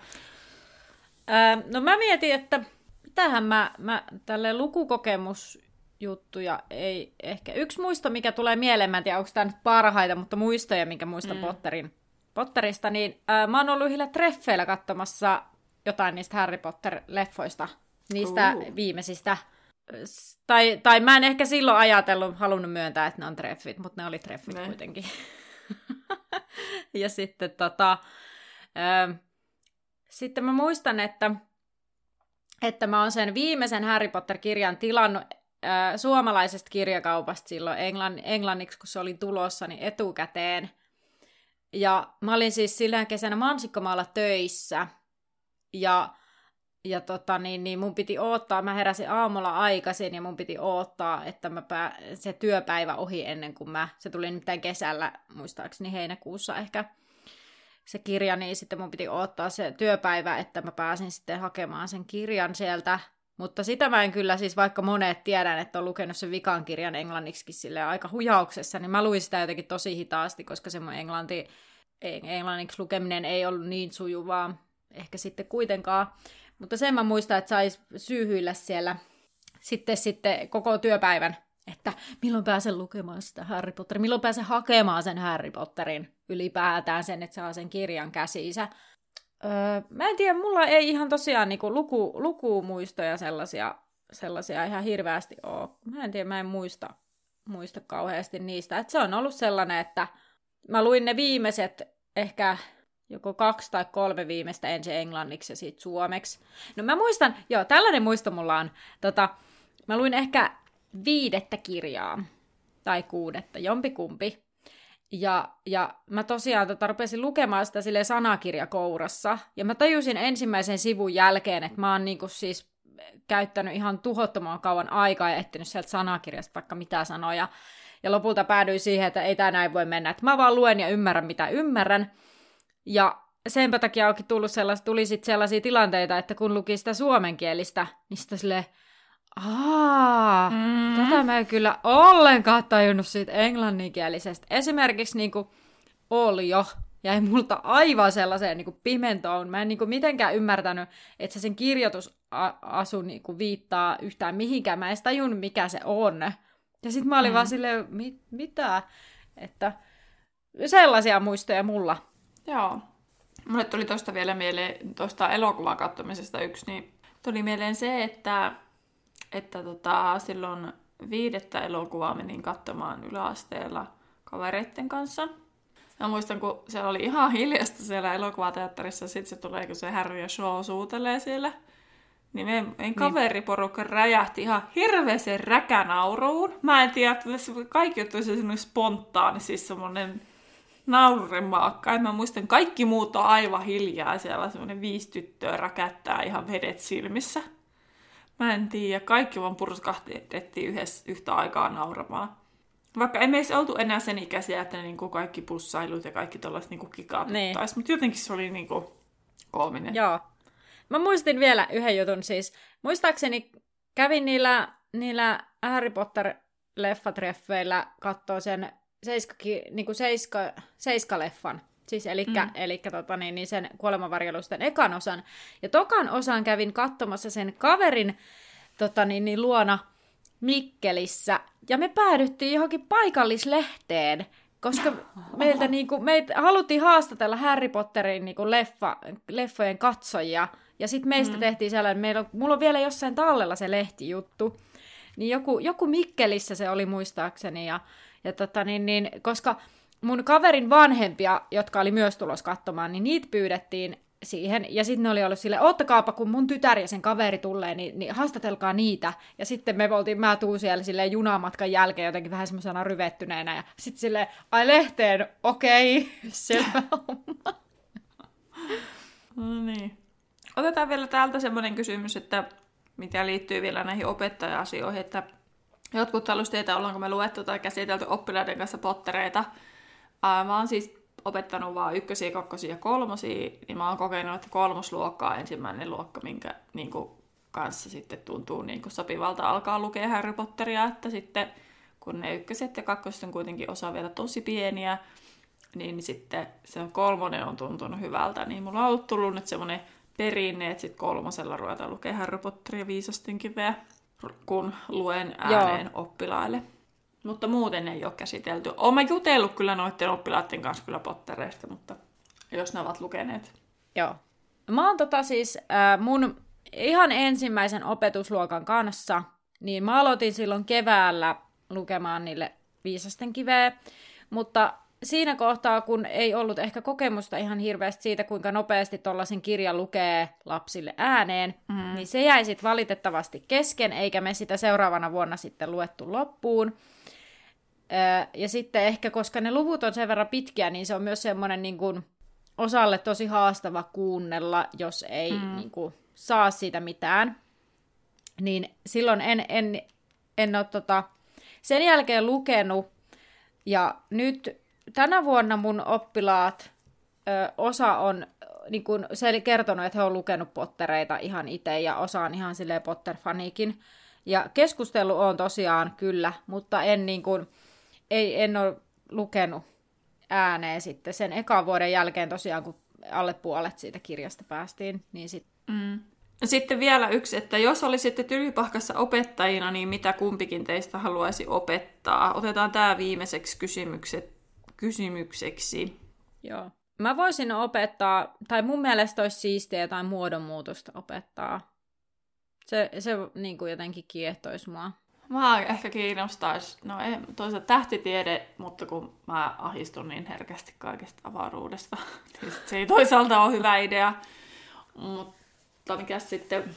Öö, no mä mietin, että mitähän mä, mä tälle lukukokemusjuttuja ei ehkä. Yksi muisto, mikä tulee mieleen, mä en tiedä, onko tämä nyt parhaita, mutta muistoja, minkä muistan mm. Potterin, Potterista, niin öö, mä oon ollut yhdellä treffeillä katsomassa jotain niistä Harry Potter-leffoista, niistä uh. viimeisistä tai, tai mä en ehkä silloin ajatellut, halunnut myöntää, että ne on treffit, mutta ne oli treffit ne. kuitenkin. ja sitten tota, ö, sitten mä muistan, että, että mä oon sen viimeisen Harry Potter-kirjan tilannut ö, suomalaisesta kirjakaupasta silloin englann, englanniksi, kun se oli tulossa, niin etukäteen. Ja mä olin siis silloin kesänä Mansikkomaalla töissä. Ja ja tota, niin, niin mun piti odottaa, mä heräsin aamulla aikaisin ja mun piti odottaa, että mä pää, se työpäivä ohi ennen kuin mä, se tuli nimittäin kesällä, muistaakseni heinäkuussa ehkä se kirja, niin sitten mun piti odottaa se työpäivä, että mä pääsin sitten hakemaan sen kirjan sieltä. Mutta sitä mä en kyllä, siis vaikka monet tiedän, että on lukenut sen vikan kirjan englanniksi sille aika hujauksessa, niin mä luin sitä jotenkin tosi hitaasti, koska se mun englanti, englanniksi lukeminen ei ollut niin sujuvaa ehkä sitten kuitenkaan. Mutta sen mä muistan, että sais syyhyillä siellä sitten, sitten koko työpäivän, että milloin pääsen lukemaan sitä Harry Potteria, milloin pääsen hakemaan sen Harry Potterin ylipäätään sen, että saa sen kirjan käsiinsä. Öö, mä en tiedä, mulla ei ihan tosiaan niinku luku, lukumuistoja sellaisia, sellaisia ihan hirveästi ole. Mä en tiedä, mä en muista, muista kauheasti niistä. Et se on ollut sellainen, että mä luin ne viimeiset ehkä joko kaksi tai kolme viimeistä ensin englanniksi ja sitten suomeksi. No mä muistan, joo, tällainen muisto mulla on. Tota, mä luin ehkä viidettä kirjaa, tai kuudetta, jompikumpi. Ja, ja mä tosiaan tota, rupesin lukemaan sitä sille sanakirjakourassa, ja mä tajusin ensimmäisen sivun jälkeen, että mä oon niinku siis käyttänyt ihan tuhottoman kauan aikaa ja etsinyt sieltä sanakirjasta vaikka mitä sanoja. Ja lopulta päädyin siihen, että ei tämä näin voi mennä. Että mä vaan luen ja ymmärrän, mitä ymmärrän. Ja senpä takia onkin tullut sellaista, tuli sit sellaisia tilanteita, että kun luki sitä suomenkielistä, niin sitä silleen, Aa, mm. tätä mä en kyllä ollenkaan tajunnut siitä englanninkielisestä. Esimerkiksi niin kuin olio jäi multa aivan sellaiseen niin kuin pimentoon. Mä en niin kuin mitenkään ymmärtänyt, että se sen kirjoitusasu niin kuin viittaa yhtään mihinkään. Mä en edes tajunnut, mikä se on. Ja sitten mä olin mm. vaan silleen, mit, mitä? Että sellaisia muistoja mulla. Joo. Mulle tuli tuosta vielä mieleen, tuosta elokuvan katsomisesta yksi, niin tuli mieleen se, että, että tota, silloin viidettä elokuvaa menin katsomaan yläasteella kavereiden kanssa. Mä muistan, kun se oli ihan hiljasta siellä elokuvateatterissa, sitten se tulee, kun se Harry ja Shaw suutelee siellä. Niin meidän, meidän niin. kaveriporukka räjähti ihan hirveäseen räkänauruun. Mä en tiedä, että kaikki on semmoinen spontaani, siis semmoinen nauremaakka. Mä muistan, kaikki muut on aivan hiljaa. Siellä semmoinen viisi tyttöä räkättää ihan vedet silmissä. Mä en tiedä, kaikki vaan purskahtettiin yhdessä, yhtä aikaa nauramaan. Vaikka emme edes oltu enää sen ikäisiä, että niinku kaikki pussailut ja kaikki tällaiset niinku kikauttaisi, mutta jotenkin se oli niinku koominen. Joo. Mä muistin vielä yhden jutun siis. Muistaakseni kävin niillä, niillä Harry Potter-leffatreffeillä kattoo sen seiska, niin kuin seiska, seiska-leffan. Siis elikkä, mm. elikkä tota, niin, niin sen kuolemanvarjelusten ekan osan. Ja tokan osan kävin katsomassa sen kaverin tota, niin, niin, luona Mikkelissä. Ja me päädyttiin johonkin paikallislehteen, koska meiltä niin kuin, meitä haluttiin haastatella Harry Potterin niin kuin leffa, leffojen katsojia. Ja sitten meistä mm. tehtiin sellainen, meillä on, mulla on vielä jossain tallella se lehtijuttu. Niin joku, joku Mikkelissä se oli muistaakseni. Ja, ja tota, niin, niin, koska mun kaverin vanhempia, jotka oli myös tulos katsomaan, niin niitä pyydettiin siihen. Ja sitten ne oli ollut sille, ottakaapa, kun mun tytär ja sen kaveri tulee, niin, niin haastatelkaa niitä. Ja sitten me oltiin, mä tuun siellä sille junamatkan jälkeen jotenkin vähän semmoisena ryvettyneenä. Ja sitten sille ai lehteen, okei, selvä No niin. Otetaan vielä täältä semmoinen kysymys, että mitä liittyy vielä näihin opettaja-asioihin, että jotkut tietää, ollaanko me luettu tai käsitelty oppilaiden kanssa pottereita. Mä oon siis opettanut vain ykkösiä, kakkosia ja kolmosia, niin mä oon kokenut, että kolmosluokka on ensimmäinen luokka, minkä niin kuin, kanssa sitten tuntuu niin kuin, sopivalta alkaa lukea Harry Potteria, että sitten kun ne ykköset ja kakkoset on kuitenkin osa vielä tosi pieniä, niin sitten se kolmonen on tuntunut hyvältä, niin mulla on ollut tullut nyt semmoinen perinne, että sitten kolmosella ruvetaan lukea Harry Potteria viisasten kiveä, kun luen ääneen Joo. oppilaille. Mutta muuten ei ole käsitelty. Olen jutellut kyllä noiden oppilaiden kanssa kyllä Pottereista, mutta jos ne ovat lukeneet. Joo. Mä oon tota siis äh, mun ihan ensimmäisen opetusluokan kanssa, niin mä aloitin silloin keväällä lukemaan niille viisasten kiveä, mutta siinä kohtaa, kun ei ollut ehkä kokemusta ihan hirveästi siitä, kuinka nopeasti tuollaisen kirjan lukee lapsille ääneen, mm. niin se jäi sitten valitettavasti kesken, eikä me sitä seuraavana vuonna sitten luettu loppuun. Ja sitten ehkä, koska ne luvut on sen verran pitkiä, niin se on myös semmoinen niin kuin osalle tosi haastava kuunnella, jos ei mm. niin kuin, saa siitä mitään. Niin silloin en, en, en ole tota, sen jälkeen lukenut. Ja nyt tänä vuonna mun oppilaat, ö, osa on niin kun, se kertonut, että he on lukenut pottereita ihan itse ja osa on ihan silleen Potter-fanikin. Ja keskustelu on tosiaan kyllä, mutta en niin kuin, ei, en ole lukenut ääneen sitten sen ekan vuoden jälkeen tosiaan, kun alle puolet siitä kirjasta päästiin, niin sitten... Mm. Sitten vielä yksi, että jos olisitte tylypahkassa opettajina, niin mitä kumpikin teistä haluaisi opettaa? Otetaan tämä viimeiseksi kysymykset, kysymykseksi. Joo. Mä voisin opettaa, tai mun mielestä olisi siistiä jotain muodonmuutosta opettaa. Se, se niin kuin jotenkin kiehtoisi mua. Mä ehkä kiinnostaisi, no ei, toisaalta tähtitiede, mutta kun mä ahistun niin herkästi kaikesta avaruudesta, niin se ei toisaalta ole hyvä idea. Mutta mikä sitten...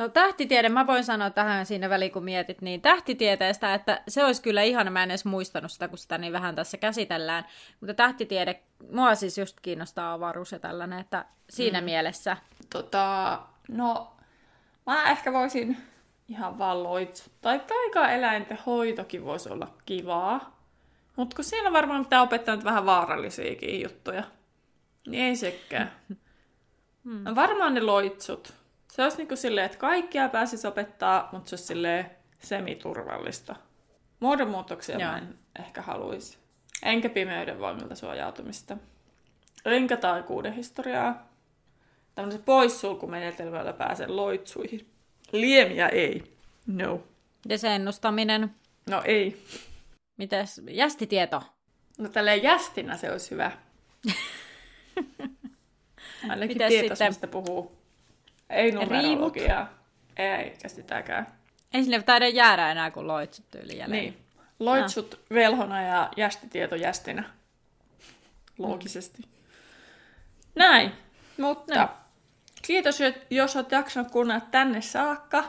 No tähtitiede, mä voin sanoa tähän siinä väliin, kun mietit, niin tähtitieteestä, että se olisi kyllä ihana, mä en edes muistanut sitä, kun sitä niin vähän tässä käsitellään. Mutta tähtitiede, mua siis just kiinnostaa avaruus ja tällainen, että siinä mm. mielessä. Tota, no, mä ehkä voisin ihan vaan loitsu. Tai taika-eläinten hoitokin voisi olla kivaa. Mutta kun siellä varmaan pitää opettaa nyt vähän vaarallisiakin juttuja, niin ei sekään. No varmaan ne loitsut. Se olisi niinku silleen, että kaikkia pääsisi opettaa, mutta se olisi silleen semiturvallista. Muodonmuutoksia Joo. mä en ehkä haluaisi. Enkä pimeyden voimilta suojautumista. Enkä taikuuden historiaa. Tämmöisen poissulkumenetelmällä pääsen loitsuihin. Liemiä ei. No. Desennustaminen. No ei. Mites jästitieto? No tälleen jästinä se olisi hyvä. Ainakin tietäisi, mistä puhuu. Ei numerologiaa. Ei käsitäkään. Ei sinne taida jäädä enää kuin loitsut tyyli Niin. Loitsut ah. velhona ja jästitieto jästinä. loogisesti. Näin, mutta Näin. kiitos, jos olet jaksanut kuunnella tänne saakka.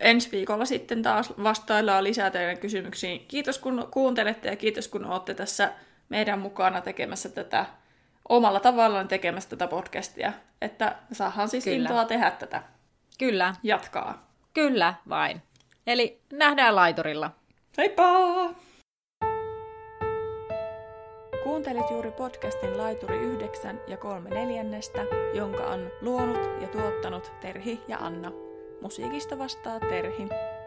Ensi viikolla sitten taas vastaillaan lisää teidän kysymyksiin. Kiitos kun kuuntelette ja kiitos kun olette tässä meidän mukana tekemässä tätä omalla tavallaan tekemässä tätä podcastia. Että saadaan siis Kyllä. intoa tehdä tätä. Kyllä, Jatkaa. kyllä vain. Eli nähdään laiturilla. Heippa! Kuuntelit juuri podcastin Laituri 9 ja 3 neljännestä, jonka on luonut ja tuottanut Terhi ja Anna. Musiikista vastaa Terhi.